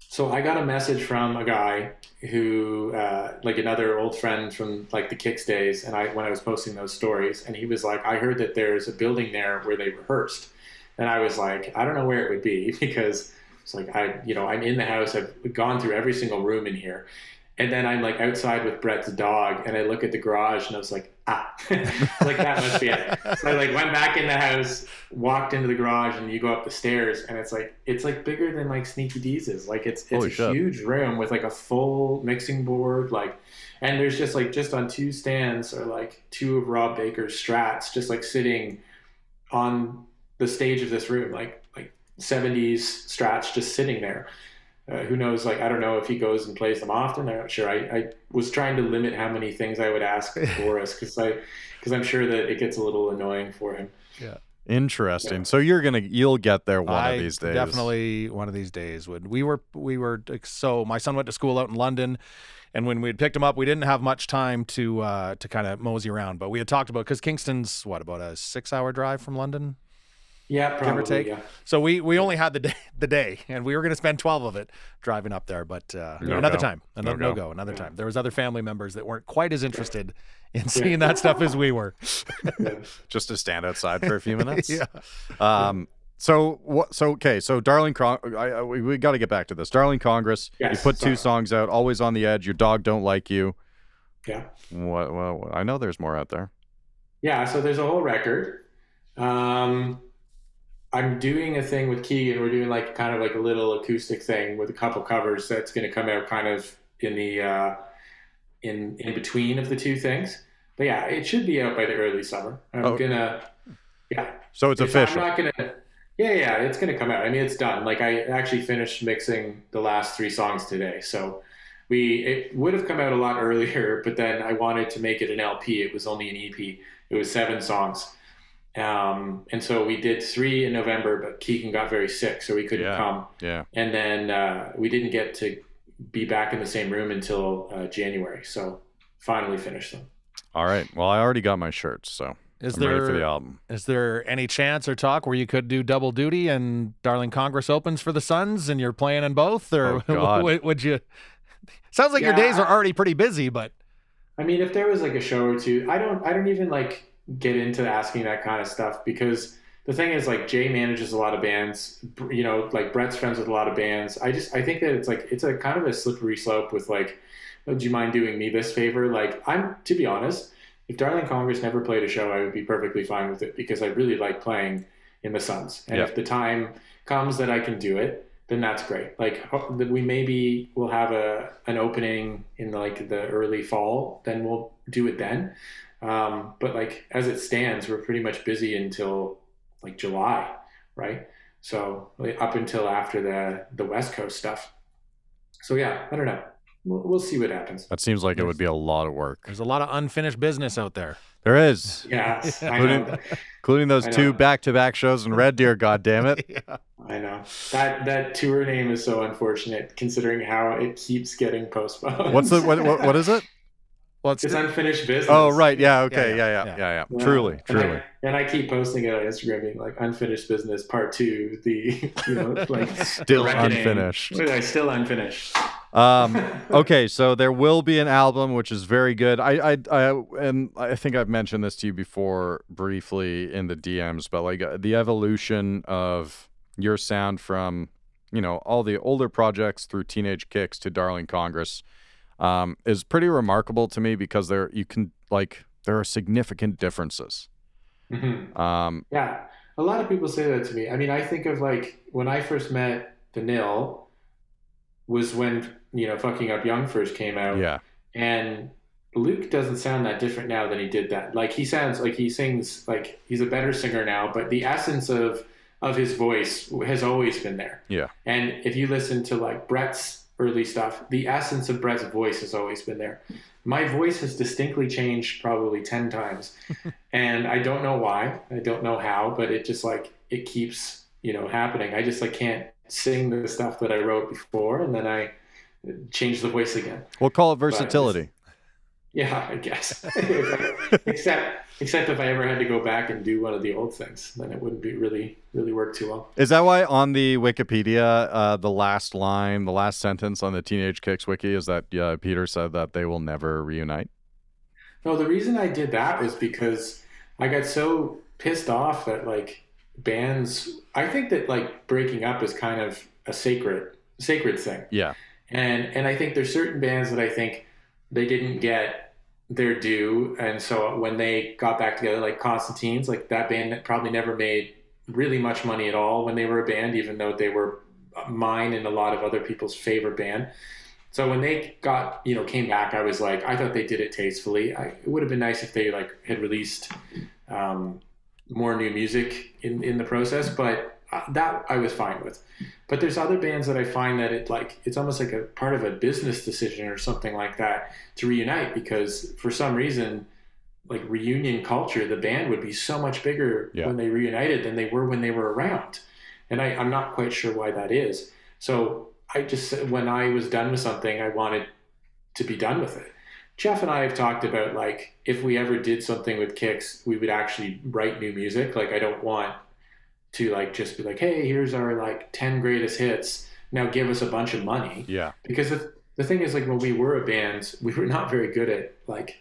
So I got a message from a guy who, uh, like another old friend from like the Kicks days, and I when I was posting those stories, and he was like, "I heard that there's a building there where they rehearsed," and I was like, "I don't know where it would be because it's like I, you know, I'm in the house, I've gone through every single room in here." And then I'm like outside with Brett's dog, and I look at the garage, and I was like, ah, like that must be it. So I like went back in the house, walked into the garage, and you go up the stairs, and it's like it's like bigger than like Sneaky Dee's is. Like it's it's Holy a shit. huge room with like a full mixing board, like, and there's just like just on two stands are like two of Rob Baker's Strats, just like sitting on the stage of this room, like like 70s Strats just sitting there. Uh, who knows? Like, I don't know if he goes and plays them often. I'm not sure. I, I was trying to limit how many things I would ask Boris because I, because I'm sure that it gets a little annoying for him. Yeah. Interesting. So you're gonna you'll get there one I of these days. Definitely one of these days would. We were we were so my son went to school out in London, and when we had picked him up, we didn't have much time to uh, to kind of mosey around. But we had talked about because Kingston's what about a six hour drive from London. Yeah, probably. take? Yeah. So we we only had the day the day, and we were going to spend twelve of it driving up there. But uh, No another go. time, another No no, go. go, another time. There was other family members that weren't quite as interested in seeing that stuff as we were. just to stand outside for a few minutes. yeah. Um. So what? So okay. So Darling, Con- I, I, we, we got to get back to this. Darling Congress. you Yes, put two songs out. Always on the edge. Your dog don't like you. Yeah. What? Well, I know there's more out there. Yeah, so there's a whole record. Um, I'm doing a thing with Keegan. We're doing like kind of like a little acoustic thing with a couple covers that's going to come out kind of in the uh, in in between of the two things. But yeah, it should be out by the early summer. I'm Oh. gonna yeah. So it's If official. I'm not gonna. Yeah, yeah, it's gonna come out. I mean, it's done. Like I actually finished mixing the last three songs today, so we it would have come out a lot earlier, but then I wanted to make it an LP. It was only an EP. It was seven songs, um, and so we did three in November. But Keegan got very sick, so we couldn't Yeah. come, yeah. and then uh, we didn't get to be back in the same room until uh, January. So finally finished them. All right. Well, I already got my shirts, so Is I'm ready for the there album. is there any chance or talk where you could do double duty and Darling Congress opens for the Sons and you're playing in both, or Oh, God. would, would you? Sounds like your days are already pretty busy, but I mean, if there was like a show or two, I don't, I don't even like get into asking that kind of stuff because the thing is, like, Jay manages a lot of bands. You know, like Brett's friends with a lot of bands. I just, I think that it's like, it's a kind of a slippery slope with like, oh, do you mind doing me this favor? Like, I'm, to be honest, if Darling Congress never played a show, I would be perfectly fine with it because I really like playing in the Sons. And Yeah. if the time comes that I can do it, then that's great. Like that we maybe will have a an opening in like the early fall, then we'll do it then. Um, but like as it stands, we're pretty much busy until like July, right? So like, up until after the the West Coast stuff. So yeah, I don't know. We'll, we'll see what happens. That seems like it would be a lot of work. there's a lot of unfinished business out there. There is, Yeah, Including- including those two back-to-back shows in Red Deer. God damn it! yeah. I know that that tour name is so unfortunate considering how it keeps getting postponed. What's the what? What, what is it? Well, it's It's unfinished business. Oh, right. Yeah. Okay. Yeah, Yeah. yeah, Yeah. Yeah. yeah. Yeah. Yeah. Truly. And Truly. I, and I keep posting it on Instagram, being like unfinished business part two. The you know like Still reckoning. unfinished. I still unfinished. Um, okay, so there will be an album, which is very good. I, I, I, and I think I've mentioned this to you before briefly in the DMs, but like uh, the evolution of your sound from, you know, all the older projects through Teenage Kicks to Darling Congress, um, is pretty remarkable to me because there you can like there are significant differences. Mhm. Um, Yeah, a lot of people say that to me. I mean, I think of like when I first met the Nil was when you know fucking up young first came out. yeah, and Luke doesn't sound that different now than he did that. Like he sounds like he sings like he's a better singer now, but the essence of of his voice has always been there. Yeah. And if you listen to like Brett's early stuff, the essence of Brett's voice has always been there. My voice has distinctly changed probably 10 times. and I don't know why. I don't know how, but it just like it keeps, you know, happening. I just like can't sing the stuff that I wrote before and then I change the voice again. we'll call it it's- versatility. Yeah, I guess. except except if I ever had to go back and do one of the old things, then it wouldn't be really really work too well. Is that why on the Wikipedia, uh, the last line, the last sentence on the Teenage Kicks wiki is that uh, Peter said that they will never reunite? No, the reason I did that was because I got so pissed off that like bands. I think that like breaking up is kind of a sacred sacred thing. Yeah. And and I think there's certain bands that I think they didn't get their due, and so when they got back together, like Constantine's, like that band probably never made really much money at all when they were a band, even though they were mine and a lot of other people's favorite band. So when they got, you know, came back, I was like, I thought they did it tastefully. I, it would have been nice if they like had released um, more new music in in the process, but that I was fine with. But there's other bands that I find that it like it's almost like a part of a business decision or something like that to reunite because for some reason like reunion culture, the band would be so much bigger Yeah. when they reunited than they were when they were around. And I, I'm not quite sure why that is. So I just when I was done with something, I wanted to be done with it. Jeff and I have talked about like if we ever did something with Kicks, we would actually write new music. Like I don't want to like just be like, hey, here's our like ten greatest hits. Now give us a bunch of money Yeah. because the, the thing is like when we were a band we were not very good at like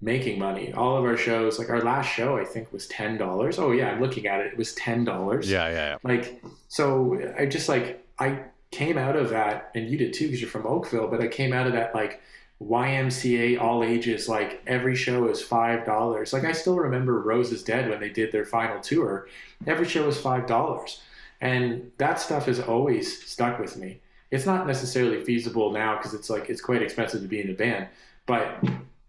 making money all of our shows like our last show i think was $10 oh yeah i'm looking at it it was $10 Yeah. Yeah. Yeah. like so i just like i came out of that and you did too because you're from oakville but i came out of that like ymca all ages like every show is five dollars like i still remember rose is dead when they did their final tour every show was five dollars and that stuff has always stuck with me it's not necessarily feasible now because it's like it's quite expensive to be in a band but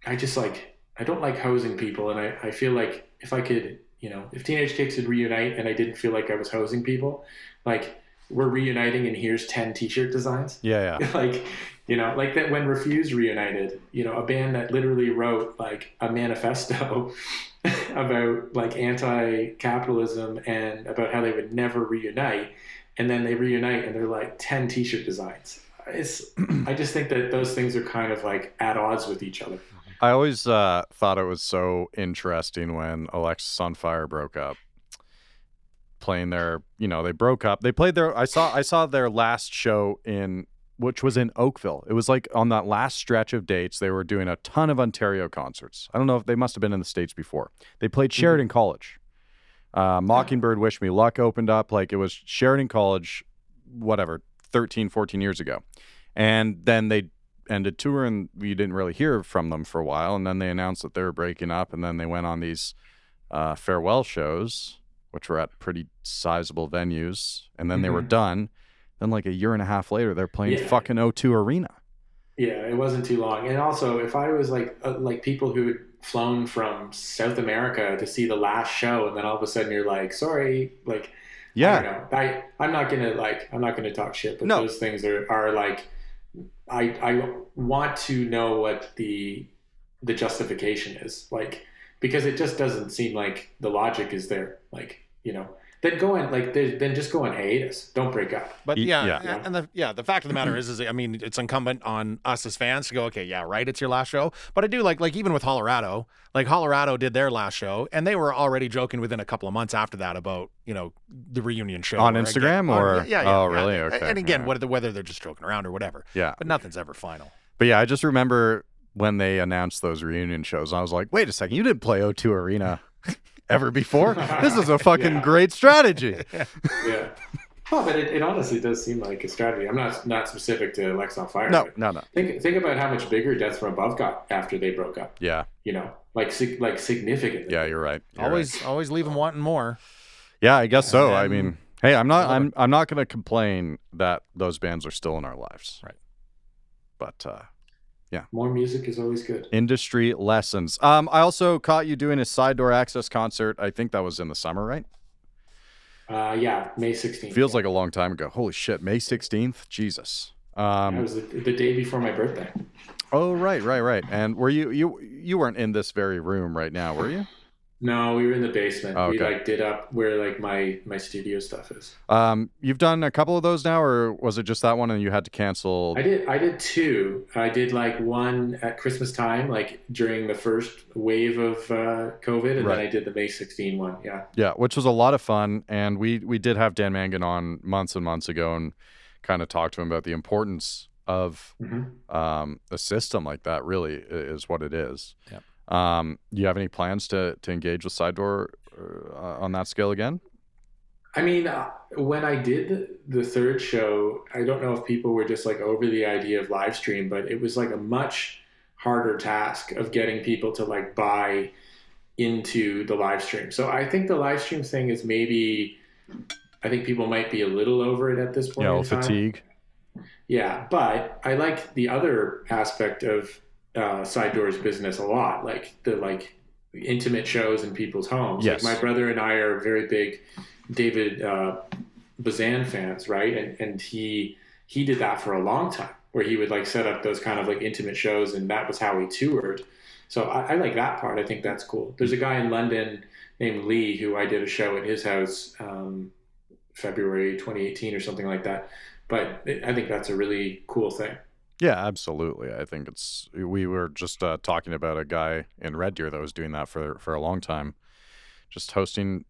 i just like i don't like hosing people and i, I feel like if i could you know if teenage kicks would reunite and i didn't feel like i was hosing people like we're reuniting and here's 10 t-shirt designs Yeah. Yeah. like you know like that when Refused reunited you know a band that literally wrote like a manifesto about like anti-capitalism and about how they would never reunite and then they reunite and they're like 10 t-shirt designs it's i just think that those things are kind of like at odds with each other I always uh, thought it was so interesting when Alexisonfire broke up. Playing their, you know, they broke up. They played their. I saw. I saw their last show in, which was in Oakville. It was like on that last stretch of dates. They were doing a ton of Ontario concerts. I don't know if they must have been in the states before. They played Sheridan College. Uh, Mockingbird Wish Me Luck opened up. Like it was Sheridan College, whatever, 13, 14 years ago. And then they ended tour and we didn't really hear from them for a while. And then they announced that they were breaking up. And then they went on these uh, farewell shows, which were at pretty sizable venues. And then they were Mhm. done. Then, like a year and a half later, they're playing Yeah. fucking O2 Arena. Yeah, it wasn't too long. And also, if I was like uh, like people who had flown from South America to see the last show, and then all of a sudden you're like, sorry, like I Yeah. know. I I'm not gonna like I'm not gonna talk shit, but No. those things are are like I I want to know what the the justification is like because it just doesn't seem like the logic is there. Like you know, then go and like then then just go on hiatus. Don't break up. But yeah, yeah. and the yeah, the fact of the matter is, is I mean, it's incumbent on us as fans to go, okay, yeah, right, it's your last show. But I do like, like even with Colorado, like Colorado did their last show, and they were already joking within a couple of months after that about you know the reunion show On Instagram again- or- yeah, yeah, yeah, oh, yeah. really? And- Okay, And again, alright. whether whether they're just joking around or whatever, Yeah. but nothing's ever final. But yeah, I just remember when they announced those reunion shows. I was like, wait a second, you didn't play O2 Arena ever before? This is a fucking Yeah. great strategy. yeah. Oh, but it, it honestly does seem like a strategy. I'm not not specific to Lex on Fire. No, no, no. Think think about how much bigger Death from Above got after they broke up. Yeah, You know, like sig- like significantly. yeah, you're right. You're right. always, always leave them wanting more. Yeah, I guess so. I And then mean, hey, I'm not I'm I'm not going to complain that those bands are still in our lives. Right. But uh More music is always good. industry lessons. Um I also caught you doing a side door access concert. I think that was in the summer, right? Uh, yeah, May 16th. Feels like a long time ago. Holy shit, May 16th? Jesus. that Um was the, the day before my birthday. Oh, right, right, right. And were you you you weren't in this very room right now, were you? No, we were in the basement. Oh, We like did up where like my my studio stuff is. Um, you've done a couple of those now, or was it just that one and you had to cancel? I did I did two. I did like one at Christmas time, like during the first wave of uh, COVID, and Right. then I did the May 16 one. Yeah. Yeah, which was a lot of fun, and we we did have Dan Mangan on months and months ago, and kind of talked to him about the importance of hmm um, a system like that. Really, is what it is. Yep. Um, do you have any plans to to engage with Side Door uh, on that scale again? I mean, uh, when I did the, third show, I don't know if people were just like over the idea of live stream, but it was like a much harder task of getting people to like buy into the live stream. So I think the live stream thing is maybe, I think people might be a little over it at this point. Yeah, in well, time. fatigue. Yeah, but I like the other aspect of uh, Side Doors business a lot, like the like intimate shows in people's homes. Yes. Like my brother and I are very big David uh, Bazan fans, right? And and he he did that for a long time, where he would like set up those kind of like intimate shows, and that was how he toured. So I, I like that part. I think that's cool. There's a guy in London named Lee who I did a show at his house um, February 2018 or something like that. But it, I think that's a really cool thing. Yeah, absolutely. I think it's. We were just uh, talking about a guy in Red Deer that was doing that for for a long time, just hosting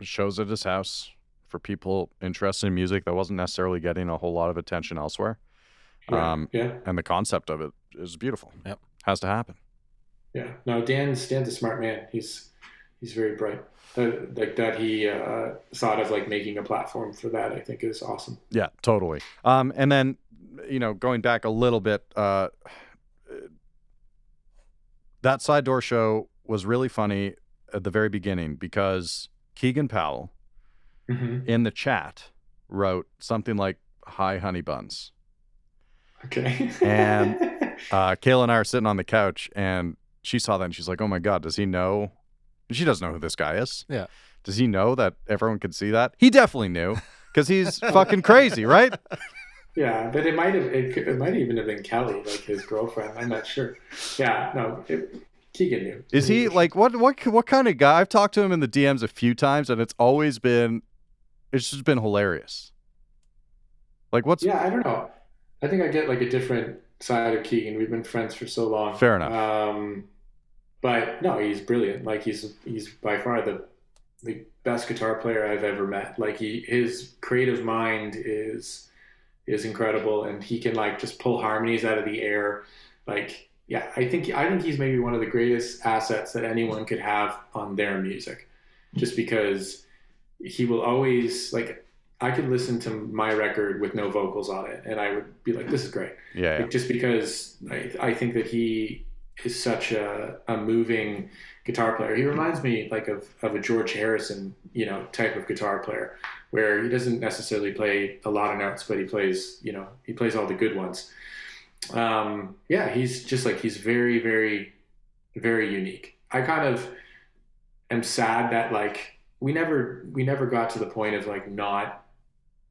shows at his house for people interested in music that wasn't necessarily getting a whole lot of attention elsewhere. Yeah. Um, yeah, And the concept of it is beautiful. Yep. has to happen. yeah. No, Dan's Dan's a smart man. He's he's very bright. Uh, like that, he uh, thought of like making a platform for that. I think is awesome. Yeah, totally. Um, and then, you know, going back a little bit, uh, that side door show was really funny at the very beginning because Keegan Powell Mm-hmm. in the chat wrote something like "Hi, honey buns." Okay. And- Uh, Kayla and I are sitting on the couch, and she saw that, and she's like, "Oh my god, does he know?" She doesn't know who this guy is. Yeah. Does he know that everyone could see that? He definitely knew because he's fucking crazy, right? Yeah, but it might have it, could- it might even have been Kelly, like his girlfriend. I'm not sure. Yeah, no, it, Keegan knew. Is he like what what what kind of guy? I've talked to him in the DMs a few times, and it's always been, it's just been hilarious. Like what's Yeah, I don't know. I think I get like a different side of Keegan. We've been friends for so long. Fair enough. Um, but no, he's brilliant. Like he's he's by far the the best guitar player I've ever met. Like he his creative mind is is incredible, and he can like just pull harmonies out of the air. Like yeah, I think I think he's maybe one of the greatest assets that anyone could have on their music, just because he will always like. I could listen to my record with no vocals on it, and I would be like, "This is great." yeah, Like, just because I, I think that he is such a, a moving guitar player. He reminds me like of, of a George Harrison, you know, type of guitar player where he doesn't necessarily play a lot of notes, but he plays, you know, he plays all the good ones. Um, yeah, he's just like, he's very, very, very unique. I kind of am sad that like we never, we never got to the point of like not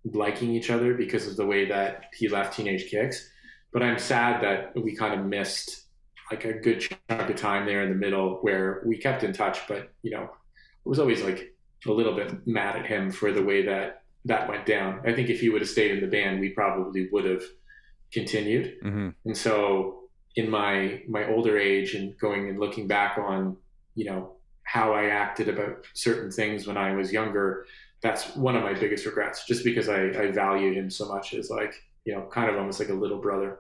liking each other because of the way that he left Teenage Kicks but I'm sad that we kind of missed like a good chunk of time there in the middle where we kept in touch, but you know, it was always like a little bit mad at him for the way that that went down. I think if he would have stayed in the band, we probably would have continued. hmm And so in my my older age and going and looking back on, you know, how I acted about certain things when I was younger, that's one of my biggest regrets, just because I, I value him so much as like, you know, kind of almost like a little brother.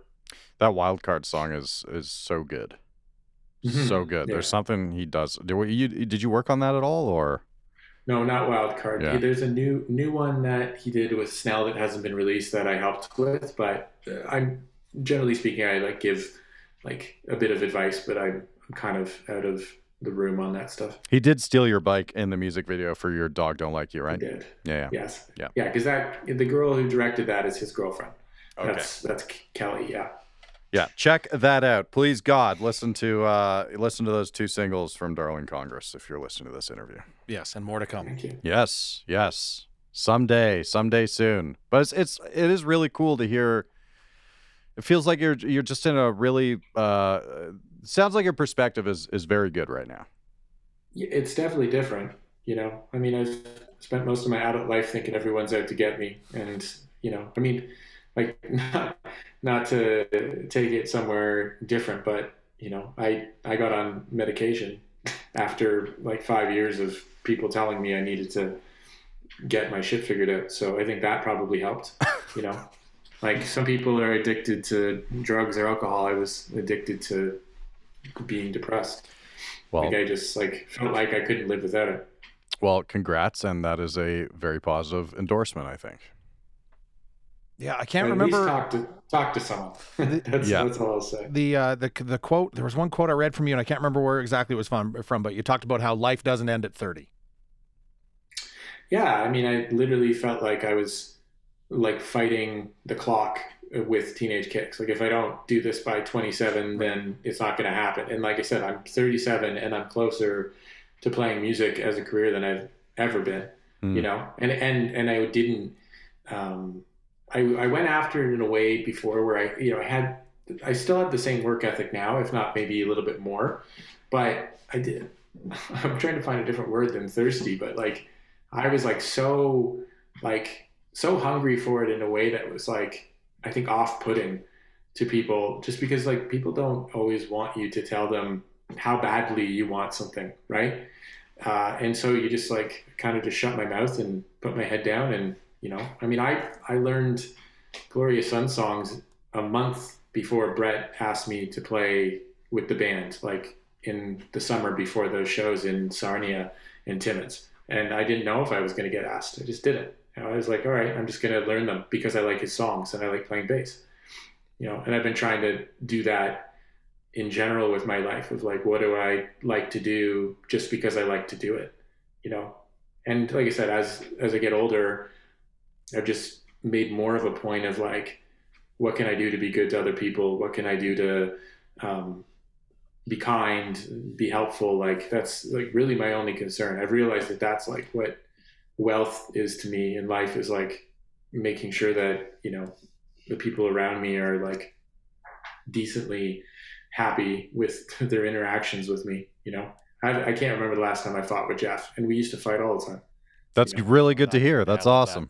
That wild card song is is so good, so Mhm. good. Yeah. There's something he does. Did you did you work on that at all, or No, not wild card. Yeah. There's a new new one that he did with Snell that hasn't been released that I helped with, but uh, I'm generally speaking, I like give like a bit of advice, but I'm, kind of out of the room on that stuff. he did steal your bike in the music video for your dog don't like you, right? did. Yeah, yeah. Yes. Yeah. Yeah, because that the girl who directed that is his girlfriend. Okay. That's that's Kelly. Yeah. Yeah, check that out. Please God, listen to uh listen to those two singles from Darling Congress if you're listening to this interview. Yes, and more to come. Thank you. Yes, yes. Someday, someday soon. But it's it's it is really cool to hear it feels like you're you're just in a really uh sounds like your perspective is is very good right now. it's definitely different. You know, I mean, I've spent most of my adult life thinking everyone's out to get me, and you know, I mean, like not not to take it somewhere different, but you know, I I got on medication after like five years of people telling me I needed to get my shit figured out. So I think that probably helped. You know, like some people are addicted to drugs or alcohol. I was addicted to being depressed. Well, like I just like felt like I couldn't live without it. well, congrats, and that is a very positive endorsement. I think. Yeah, I can't At remember least talk to talk to someone. that's Yeah. that's all I'll say. the uh, the the quote. There was one quote I read from you, and I can't remember where exactly it was from. From, but you talked about how life doesn't end at thirty. Yeah, I mean, I literally felt like I was like fighting the clock with teenage kicks. Like if I don't do this by 27, then it's not going to happen. And like I said, I'm 37 and I'm closer to playing music as a career than I've ever been. Mm. You know, and and and I didn't. Um, I I went after it in a way before where I you know I had I still have the same work ethic now, if not maybe a little bit more, but I did. I'm trying to find a different word than thirsty, but like I was like so like so hungry for it in a way that was like I think off-putting to people just because like people don't always want you to tell them how badly you want something, right? Uh, and so you just like kind of just shut my mouth and put my head down and you know I mean I I learned Glorious Sons songs a month before Brett asked me to play with the band like in the summer before those shows in Sarnia and Timmins and I didn't know if I was going to get asked. I just didn't. I was like, all right, I'm just going to learn them because I like his songs and I like playing bass. You know, and I've been trying to do that in general with my life of like, what do I like to do just because I like to do it, you know? And like I said, as as I get older, I've just made more of a point of like, what can I do to be good to other people? What can I do to um, be kind, be helpful. Like that's like really my only concern. I've realized that that's like what wealth is to me in life is like making sure that, you know, the people around me are like decently happy with their interactions with me, you know. I, I can't remember the last time I fought with Jeff, and we used to fight all the time. That's Yeah. really good to hear. I That's awesome. that.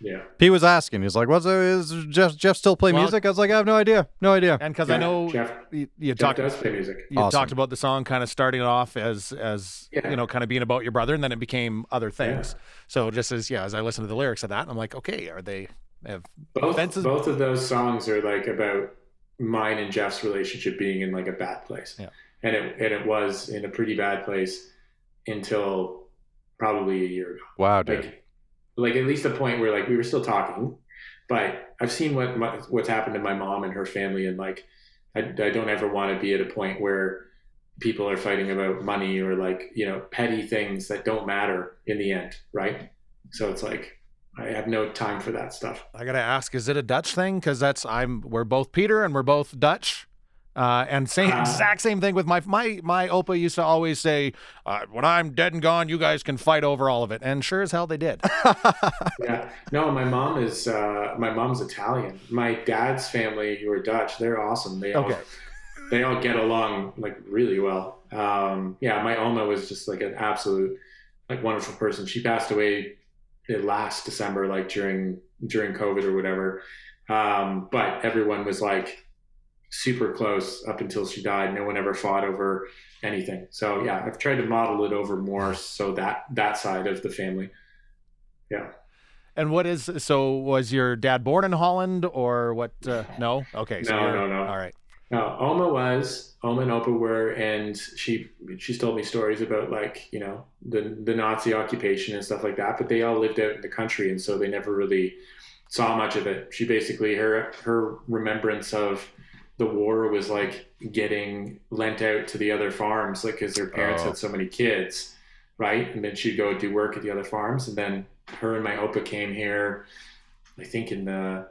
Awesome. Yeah. He was asking. He's like, "What's is Jeff? Jeff still play Well- music?" I was like, "I have no idea. No idea." And because I know Jeff, you, you Jeff talked does play music. you Awesome. talked about the song kind of starting off as as Yeah. you know kind of being about your brother, and then it became other things. So just as yeah, as I listened to the lyrics of that, I'm like, okay, are they have Both, Fences- both of those songs are like about mine and Jeff's relationship being in like a bad place. Yeah. And it and it was in a pretty bad place until probably a year ago. Wow, dude. Like like at least a point where like we were still talking, but I've seen what my, what's happened to my mom and her family and like I, I don't ever want to be at a point where people are fighting about money or like, you know, petty things that don't matter in the end, right? So it's like I have no time for that stuff. I gotta ask, is it a Dutch thing? Because that's I'm we're both Peter and we're both Dutch. Uh, and same Uh, exact same thing with my my my opa used to always say, uh, "When I'm dead and gone, you guys can fight over all of it." And sure as hell they did. yeah. No, my mom is uh, my mom's Italian. My dad's family who are Dutch, they're awesome. They all Okay. they all get along like really well. Um, yeah, my Oma was just like an absolute like wonderful person. She passed away uh, last December, like during during COVID or whatever. Um, but everyone was like super close up until she died. No one ever fought over anything. So yeah, I've tried to model it over more so that that side of the family. Yeah. And what is so? Was your dad born in Holland or what? Uh, no. Okay. So No, you're- no, no. All right. No, Oma was Oma and Opa were, and she she's told me stories about like you know the the Nazi occupation and stuff like that. But they all lived out in the country, and so they never really saw much of it. She basically her her remembrance of the war was like getting lent out to the other farms, like because their parents Oh. had so many kids, right? And then she'd go do work at the other farms, and then her and my Opa came here, I think in the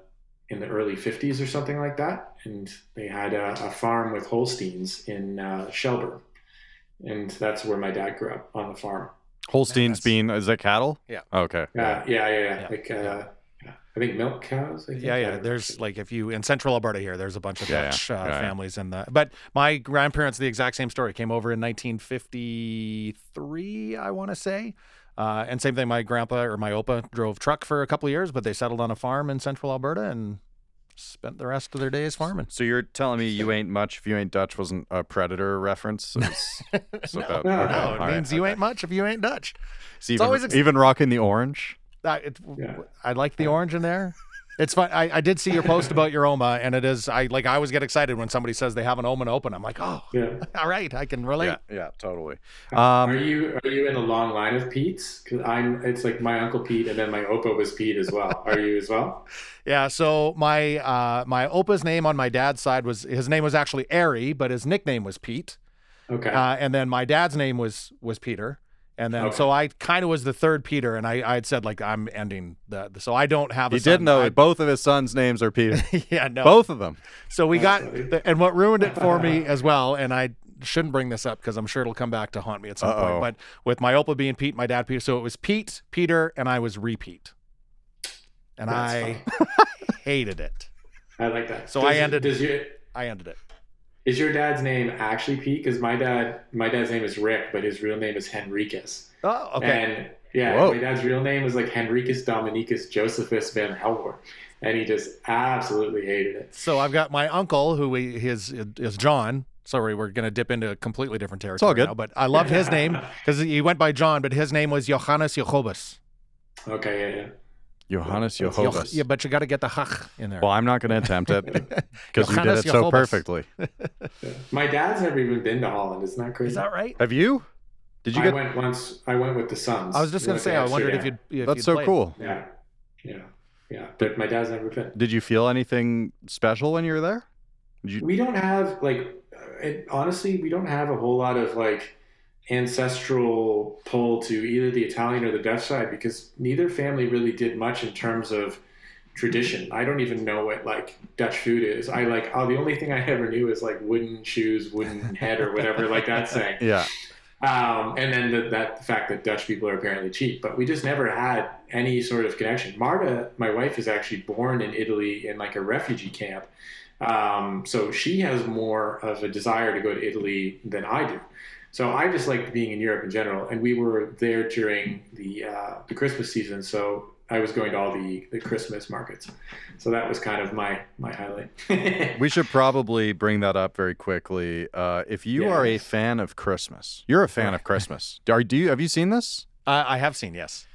in the early 50s or something like that. And they had a, a farm with Holsteins in uh, Shelburne. And that's where my dad grew up on the farm. Holsteins that's- being is that cattle? Yeah. Okay. Uh, yeah, yeah, yeah. Yeah. Like, uh, I think milk cows. I think. Yeah, yeah. There's know. like if you in central Alberta here, there's a bunch of Yeah, yeah. Dutch uh, Yeah, yeah. families in the. But my grandparents, the exact same story, came over in 1953, I want to say. Uh, and same thing, my grandpa or my opa drove truck for a couple of years, but they settled on a farm in central Alberta and spent the rest of their days farming. So you're telling me you ain't much if you ain't Dutch wasn't a predator reference? It's, it's no, about- no, okay, no, all it right, means you okay. ain't much if you ain't Dutch. It's even, always ex- even rocking the orange. It, Yeah. I like the orange in there. It's fun. I, I did see your post about your Oma, and it is. I like. I always get excited when somebody says they have an Oma open. I'm like, oh, Yeah. all right, I can relate. Yeah, yeah, totally. are Um, you are you in a long line of Pete's? Because I'm. It's like my uncle Pete, and then my Opa was Pete as well. Are you as well? Yeah, so my uh my opa's name on my dad's side was his name was actually Ari, but his nickname was Pete. Okay. Uh, and then my dad's name was was Peter. And then Okay. so I kind of was the third Peter, and I I had said like I'm ending the so I don't have a he son. did know I- that both of his sons' names are Peter. yeah, no. Both of them. So we got the, and what ruined it for me as well, and I shouldn't bring this up because I'm sure it'll come back to haunt me at some Uh-oh. point. But with my opa being Pete, my dad Peter, so it was Pete, Peter, and I was repeat, and That's I hated it. I like that. So Does- I ended- Does your I ended it. Is your dad's name actually Pete? Because my dad my dad's name is Rick, but his real name is Henricus. Oh, okay. And yeah, Whoa. my dad's real name is like Henricus Dominicus Josephus van Helvoort. And he just absolutely hated it. So I've got my uncle who we, his is John. Sorry, we're going to dip into a completely different territory It's all good. now, but I love his name because he went by John, but his name was Johannes Jacobus. Okay, yeah, yeah. Johannes That's- Joch- Jehovah's. yeah, but you got to get the hach in there. Well, I'm not going to attempt it because you did Johannes it so Jacobus. perfectly. My dad's never even been to Holland. Isn't that crazy? is that right? Have you? Did you I get? went once. I went with the sons. I was just going to say, I Amsterdam. wondered if you'd. If That's you'd so played. cool. Yeah, yeah, yeah. But my dad's never been. Did you feel anything special when you were there? Did you? We don't have like, uh, it, honestly, we don't have a whole lot of like ancestral pull to either the Italian or the Dutch side because neither family really did much in terms of tradition. I don't even know what like Dutch food is. I like oh the only thing I ever knew is like wooden shoes, wooden head or whatever like that saying. Yeah. Um, and then the, that the fact that Dutch people are apparently cheap, but we just never had any sort of connection. Marta, my wife, is actually born in Italy in like a refugee camp, um, so she has more of a desire to go to Italy than I do. So I just liked being in Europe in general, and we were there during the uh, the Christmas season. So I was going to all the, the Christmas markets. So that was kind of my my highlight. We should probably bring that up very quickly. Uh, if you are a fan of Christmas, you're a fan of Christmas. Are do you? Have you seen this? Uh, I have seen, yes.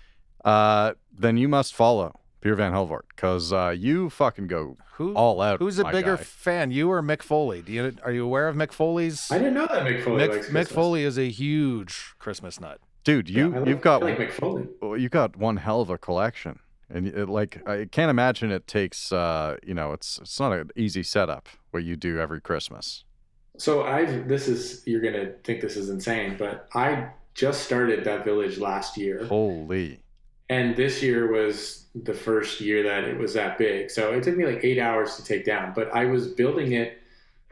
Uh, then you must follow Peter Van Helvoort because uh, you fucking go Who? all out. Who's a bigger guy. fan, you or Mick Foley? Do you are you aware of Mick Foley's? I didn't know that Mick Foley Mick, likes Mick Foley is a huge Christmas nut. dude? You I like, you've got like Mick Foley. you got one hell of a collection, and it, like I can't imagine it takes. Uh, you know, it's it's not an easy setup what you do every Christmas. So I've this is you're gonna think this is insane, but I just started that village last year, Holy. And this year was the first year that it was that big. So it took me like eight hours to take down, but I was building it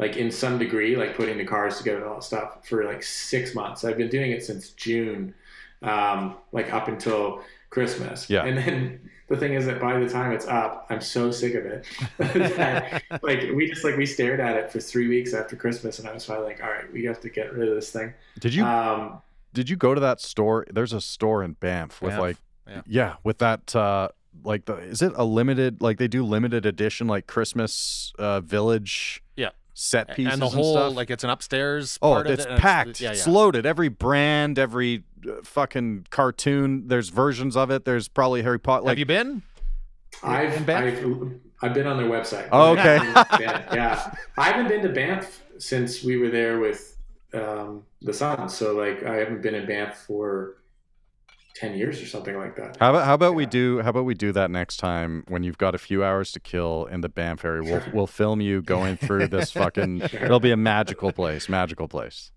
like in some degree, like putting the cars together and all that stuff for like six months. I've been doing it since June, um, like up until Christmas. Yeah. And then the thing is that by the time it's up, I'm so sick of it that like we just like we stared at it for three weeks after Christmas, and I was finally like, all right, we have to get rid of this thing. Did you Um, did you go to that store? There's a store in Banff with Banff, like yeah. with that uh like the is it a limited like they do limited edition like Christmas uh village Yeah. set pieces and the whole stuff? like it's an upstairs. Oh, part of it's it, and packed. yeah, yeah. It's loaded. Every brand, every uh, fucking cartoon. There's versions of it. There's probably Harry Potter. Like Have you been? I've, In Banff? I've I've been on their website. Oh, okay. yeah, yeah. I haven't been to Banff since we were there with um, the Sons. So like, I haven't been in Banff for ten years or something like that. how about how about we do how about we do that next time when you've got a few hours to kill in the Banff area? We'll we'll film you going through this fucking. Sure. It'll be a magical place. Magical place.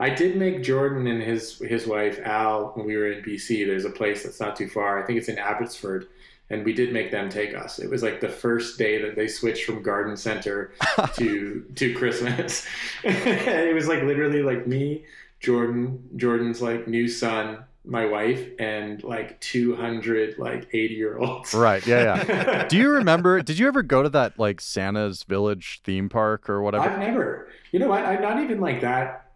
I did make Jordan and his his wife Al when we were in BC. There's a place that's not too far. I think it's in Abbotsford, and we did make them take us. It was like the first day that they switched from Garden Center to to Christmas. it was like literally like me, Jordan, Jordan's like new son, my wife and like 200 like 80 year olds. Right. Yeah. Yeah. Do you remember? Did you ever go to that like Santa's Village theme park or whatever? I've never. You know what? I'm not even like that.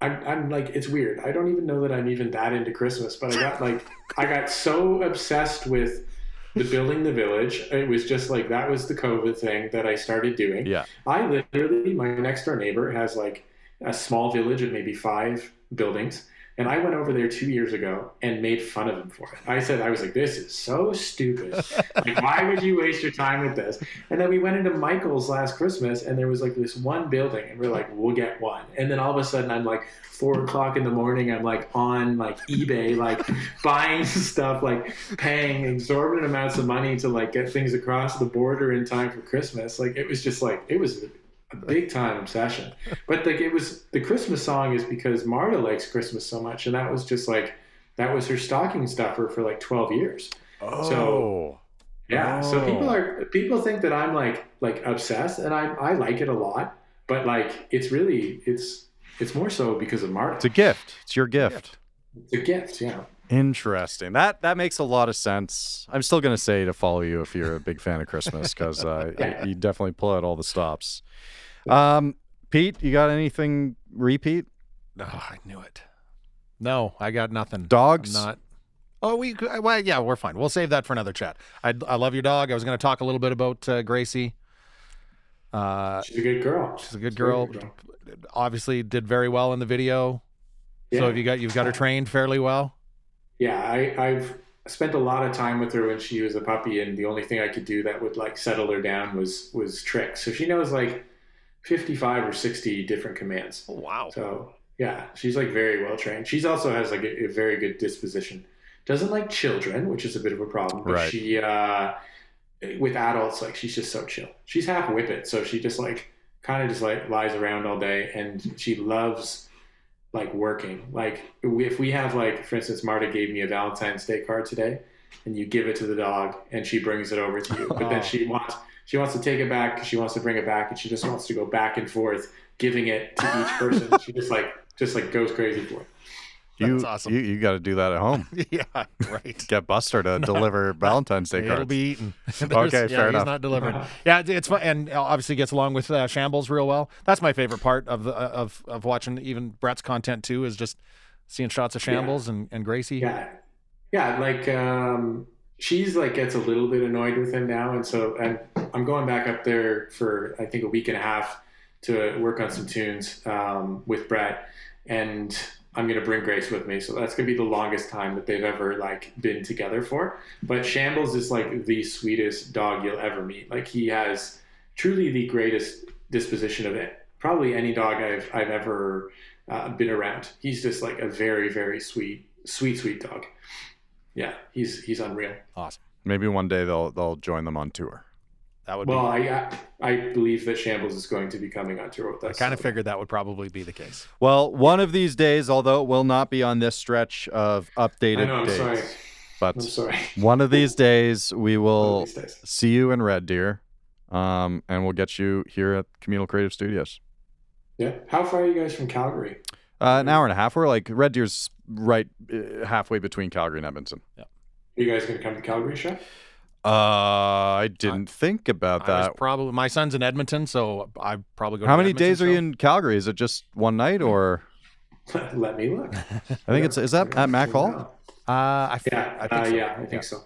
I'm, I'm like it's weird. I don't even know that I'm even that into Christmas, but I got like I got so obsessed with the building the village. It was just like that was the COVID thing that I started doing. Yeah. I literally my next door neighbor has like a small village of maybe five buildings. And I went over there two years ago and made fun of him for it. I said, I was like, this is so stupid. like, why would you waste your time with this? And then we went into Michael's last Christmas and there was like this one building and we're like, we'll get one. And then all of a sudden I'm like, four o'clock in the morning, I'm like on like eBay, like buying stuff, like paying exorbitant amounts of money to like get things across the border in time for Christmas. Like it was just like, it was a big time obsession. But like it was the Christmas song is because Marta likes Christmas so much, and that was just like that was her stocking stuffer for like twelve years. Oh. Yeah. So oh. people Oh. are people think that I'm like like obsessed, and I I like it a lot, but like it's really it's it's more so because of Marta. It's a gift. It's your gift. It's a gift, yeah. Interesting. That that makes a lot of sense. I'm still gonna say to follow you if you're a big fan of Christmas because uh, Yeah. you definitely pull out all the stops. Um, Pete, you got anything repeat? Oh, I knew it. No, I got nothing. Dogs? I'm not. Oh, we. Well, yeah, we're fine. We'll save that for another chat. I, I love your dog. I was going to talk a little bit about uh, Gracie. Uh, She's a good girl. she's a good very girl. Obviously, did very well in the video. Yeah. So have you got you've got her trained fairly well? Yeah, I, I've spent a lot of time with her when she was a puppy, and the only thing I could do that would like settle her down was was tricks. So she knows like fifty five or sixty different commands. Oh, Wow. So yeah, she's like very well trained. She's also has like a, a very good disposition. Doesn't like children, which is a bit of a problem. But Right. she uh, with adults, like she's just so chill. She's half whippet, so she just like kind of just like lies around all day, and she loves like working. Like if we have like, for instance, Marta gave me a Valentine's Day card today, and you give it to the dog, and she brings it over to you, but then she wants she wants to take it back. She wants to bring it back, and she just wants to go back and forth, giving it to each person. she just like just like goes crazy for it. You, awesome. You, you got to do that at home. yeah. Right. Get Buster to deliver Valentine's Day cards. It'll be eaten. Okay, There's- fair yeah, enough. He's not delivering. Yeah, it's- it's fun, and obviously gets along with uh, Shambles real well. That's my favorite part of the of of watching even Brett's content too is just seeing shots of Yeah. Shambles and, and Gracie. Yeah, yeah. Like um, she's like gets a little bit annoyed with him now, and so and I'm going back up there for I think a week and a half to work on some tunes um, with Brett, and I'm gonna bring Grace with me. So that's gonna be the longest time that they've ever like been together for. But Shambles is like the sweetest dog you'll ever meet. Like he has truly the greatest disposition of it. Probably any dog I've I've ever uh, been around. He's just like a very very sweet sweet sweet dog. Yeah, he's he's unreal. Awesome. Maybe one day they'll they'll join them on tour. That would Well, be. I I believe that Shambles is going to be coming on tour with us. I kind of figured that would probably be the case. Well, one of these days, although it will not be on this stretch of updated I know. I'm days, sorry. but I'm sorry. one of these days we will days. see you in Red Deer, um, and we'll get you here at Communal Creative Studios. Yeah. How far are you guys from Calgary? Uh, an hour and a half. We're like Red Deer's right uh, halfway between Calgary and Edmonton. Yeah. Are you guys going to come to Calgary, show? Uh, I didn't think about I was that. probably my son's in Edmonton, so I probably go. How to many Edmonton days are you in Calgary? Is it just one night, or Let me look. I think it's is that at Mac Hall? Uh, I, f- Yeah. I think uh, so. Yeah, I think so.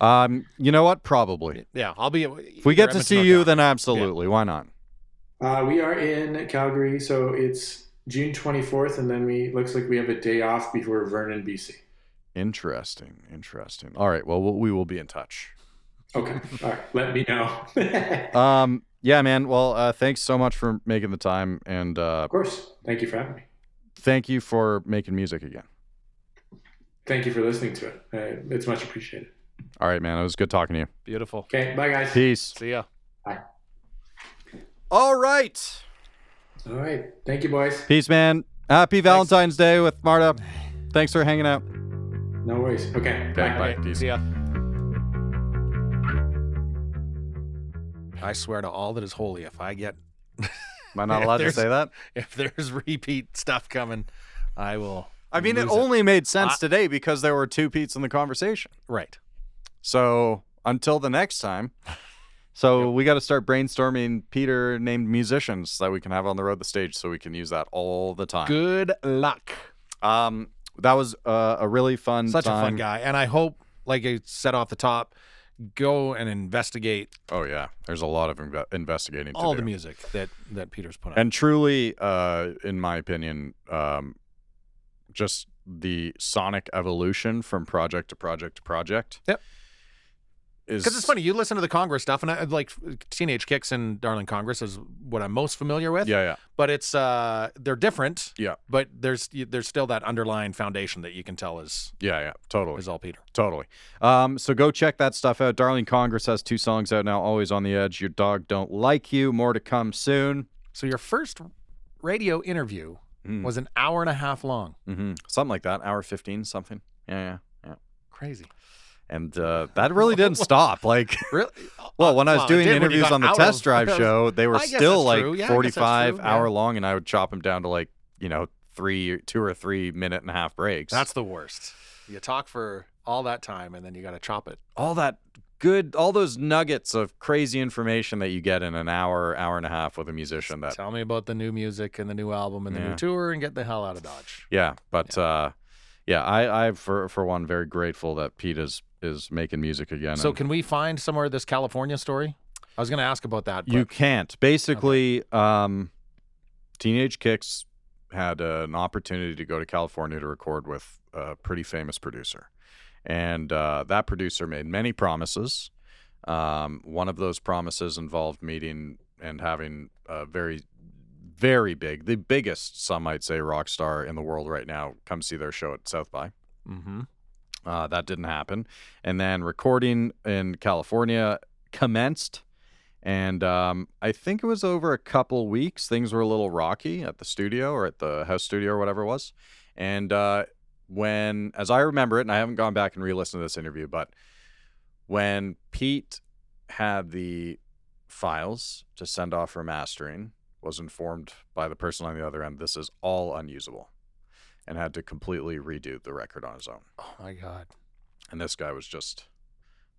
Um, you know what? Probably. Yeah, I'll be. If we get to see you, then absolutely. Why not? Uh, we are in Calgary, so it's June 24th, and then we looks like we have a day off before Vernon, BC. Interesting. Interesting. All right. Well, we'll be in touch. Okay. All right. Let me know. Um, yeah, man. Well, uh, thanks so much for making the time, and uh, of course. Thank you for having me. thank you for making music again. Thank you for listening to it. Uh, it's much appreciated. All right, man. It was good talking to you. Beautiful. Okay. Bye, guys. Peace. See ya. Bye. All right. All right. Thank you, boys. Peace, man. Happy Valentine's Day with Marta. Thanks for hanging out. No worries. Okay. Okay, bye. bye. Okay, See ya. I swear to all that is holy, if I get Am I not allowed to say that? if there's repeat stuff coming, I will I mean, it lose it. only made sense I- today because there were two Pete's in the conversation. Right. So until the next time. So we got to start brainstorming Peter named musicians that we can have on the road the stage so we can use that all the time. Good luck. Um, that was uh, a really fun Such a fun guy. And I hope, like I said off the top, go and investigate Oh yeah, there's a lot of inve- investigating to all do. the music that, that Peter's put out. and truly, uh, in my opinion, um, just the sonic evolution from project to project to project. Yep. Is Because it's funny, you listen to the Congress stuff, and I like Teenage Kicks and Darling Congress is what I'm most familiar with. Yeah, yeah, But it's uh, they're different. Yeah. But there's there's still that underlying foundation that you can tell is yeah, yeah. Totally. is all Peter. Totally. Um, so go check that stuff out. Darling Congress has two songs out now. Always on the edge. Your dog don't like you. More to come soon. So your first radio interview Mm. was an hour and a half long. hmm Something like that. Hour fifteen. Something. Yeah, yeah, yeah. Crazy. And uh, that really didn't stop. Like, Really? well, when I was Well, doing did when you interviews on the test drive show, they were still like. Yeah, I guess that's 45 true. hour Yeah. long, and I would chop them down to like you know three, two or three minute and a half breaks. That's the worst. You talk for all that time and then you got to chop it. all that good, all those nuggets of crazy information that you get in an hour, hour and a half with a musician. That Tell me about the new music and the new album and the Yeah. new tour and get the hell out of Dodge. Yeah, but uh yeah, I I for for one very grateful that Pete is is making music again. So can we find somewhere this California story? I was going to ask about that. you can't. Basically, um Teenage Kicks had an opportunity to go to California to record with a pretty famous producer. And uh, that producer made many promises. Um, one of those promises involved meeting and having a very, very big, the biggest, some might say, rock star in the world right now come see their show at South by. Mhm. Uh, that didn't happen. And then recording in California commenced. And um, I think it was over a couple weeks. Things were a little rocky at the studio or at the house studio or whatever it was. And uh, when, as I remember it, and I haven't gone back and re listened to this interview, but when Pete had the files to send off for mastering, was informed by the person on the other end this is all unusable and had to completely redo the record on his own. Oh my god. And this guy was just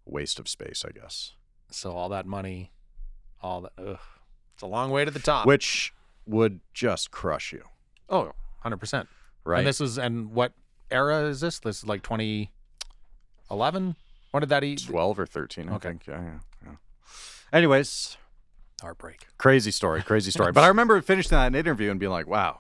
a waste of space, I guess. So all that money, all that ugh. It's a long way to the top. Which would just crush you, oh, 100%. right? And this is and what era is this? This is like 2011. When did that eat? 12 or 13, I Okay. think. Yeah, yeah, yeah. Anyways, Heartbreak. crazy story, crazy story. but I remember finishing that interview and being like, wow,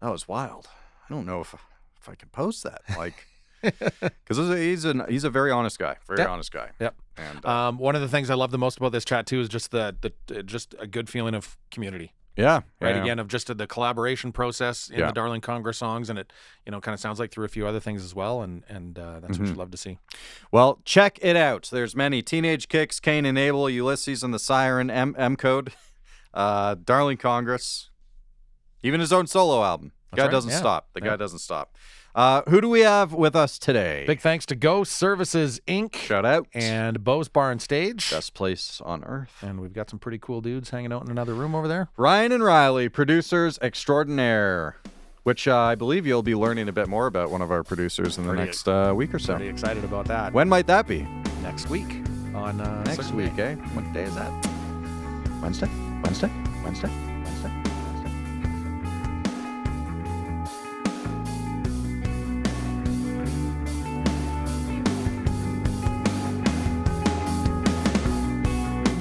that was wild. I don't know if, if I can post that. Like, because he's, an, he's a very honest guy, very Yep. honest guy. Yep. And uh, Um, one of the things I love the most about this chat too is just the, the uh, just a good feeling of community. yeah, right yeah. again of just the collaboration process in Yeah. the darling congress songs and it you know kind of sounds like through a few other things as well and and uh, that's what Mhm. you love to see Well, check it out. There's many Teenage Kicks, Cain and Abel, Ulysses and the Siren, M, M Code, uh, Darling Congress, even his own solo album. The guy right, doesn't yeah. stop. The Yeah. guy doesn't stop. Uh, who do we have with us today? big thanks to go services inc Shout out. and Bose Bar and Stage. Best place on earth. And we've got some pretty cool dudes hanging out in another room over there. Ryan and Riley, producers extraordinaire, which uh, I believe you'll be learning a bit more about one of our producers in the Pretty- next uh, week or so. Pretty excited about that. When might that be? next week on uh, Next Circle week, eh? What day is that? Wednesday? Wednesday? Wednesday?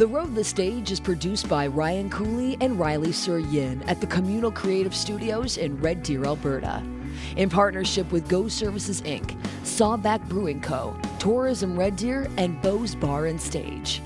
The Road the Stage is produced by Ryan Cooley and Riley Sur Yin at the Communal Creative Studios in Red Deer, Alberta. In partnership with Go Services Inc., Sawback Brewing Co., Tourism Red Deer, and Bose Bar and Stage.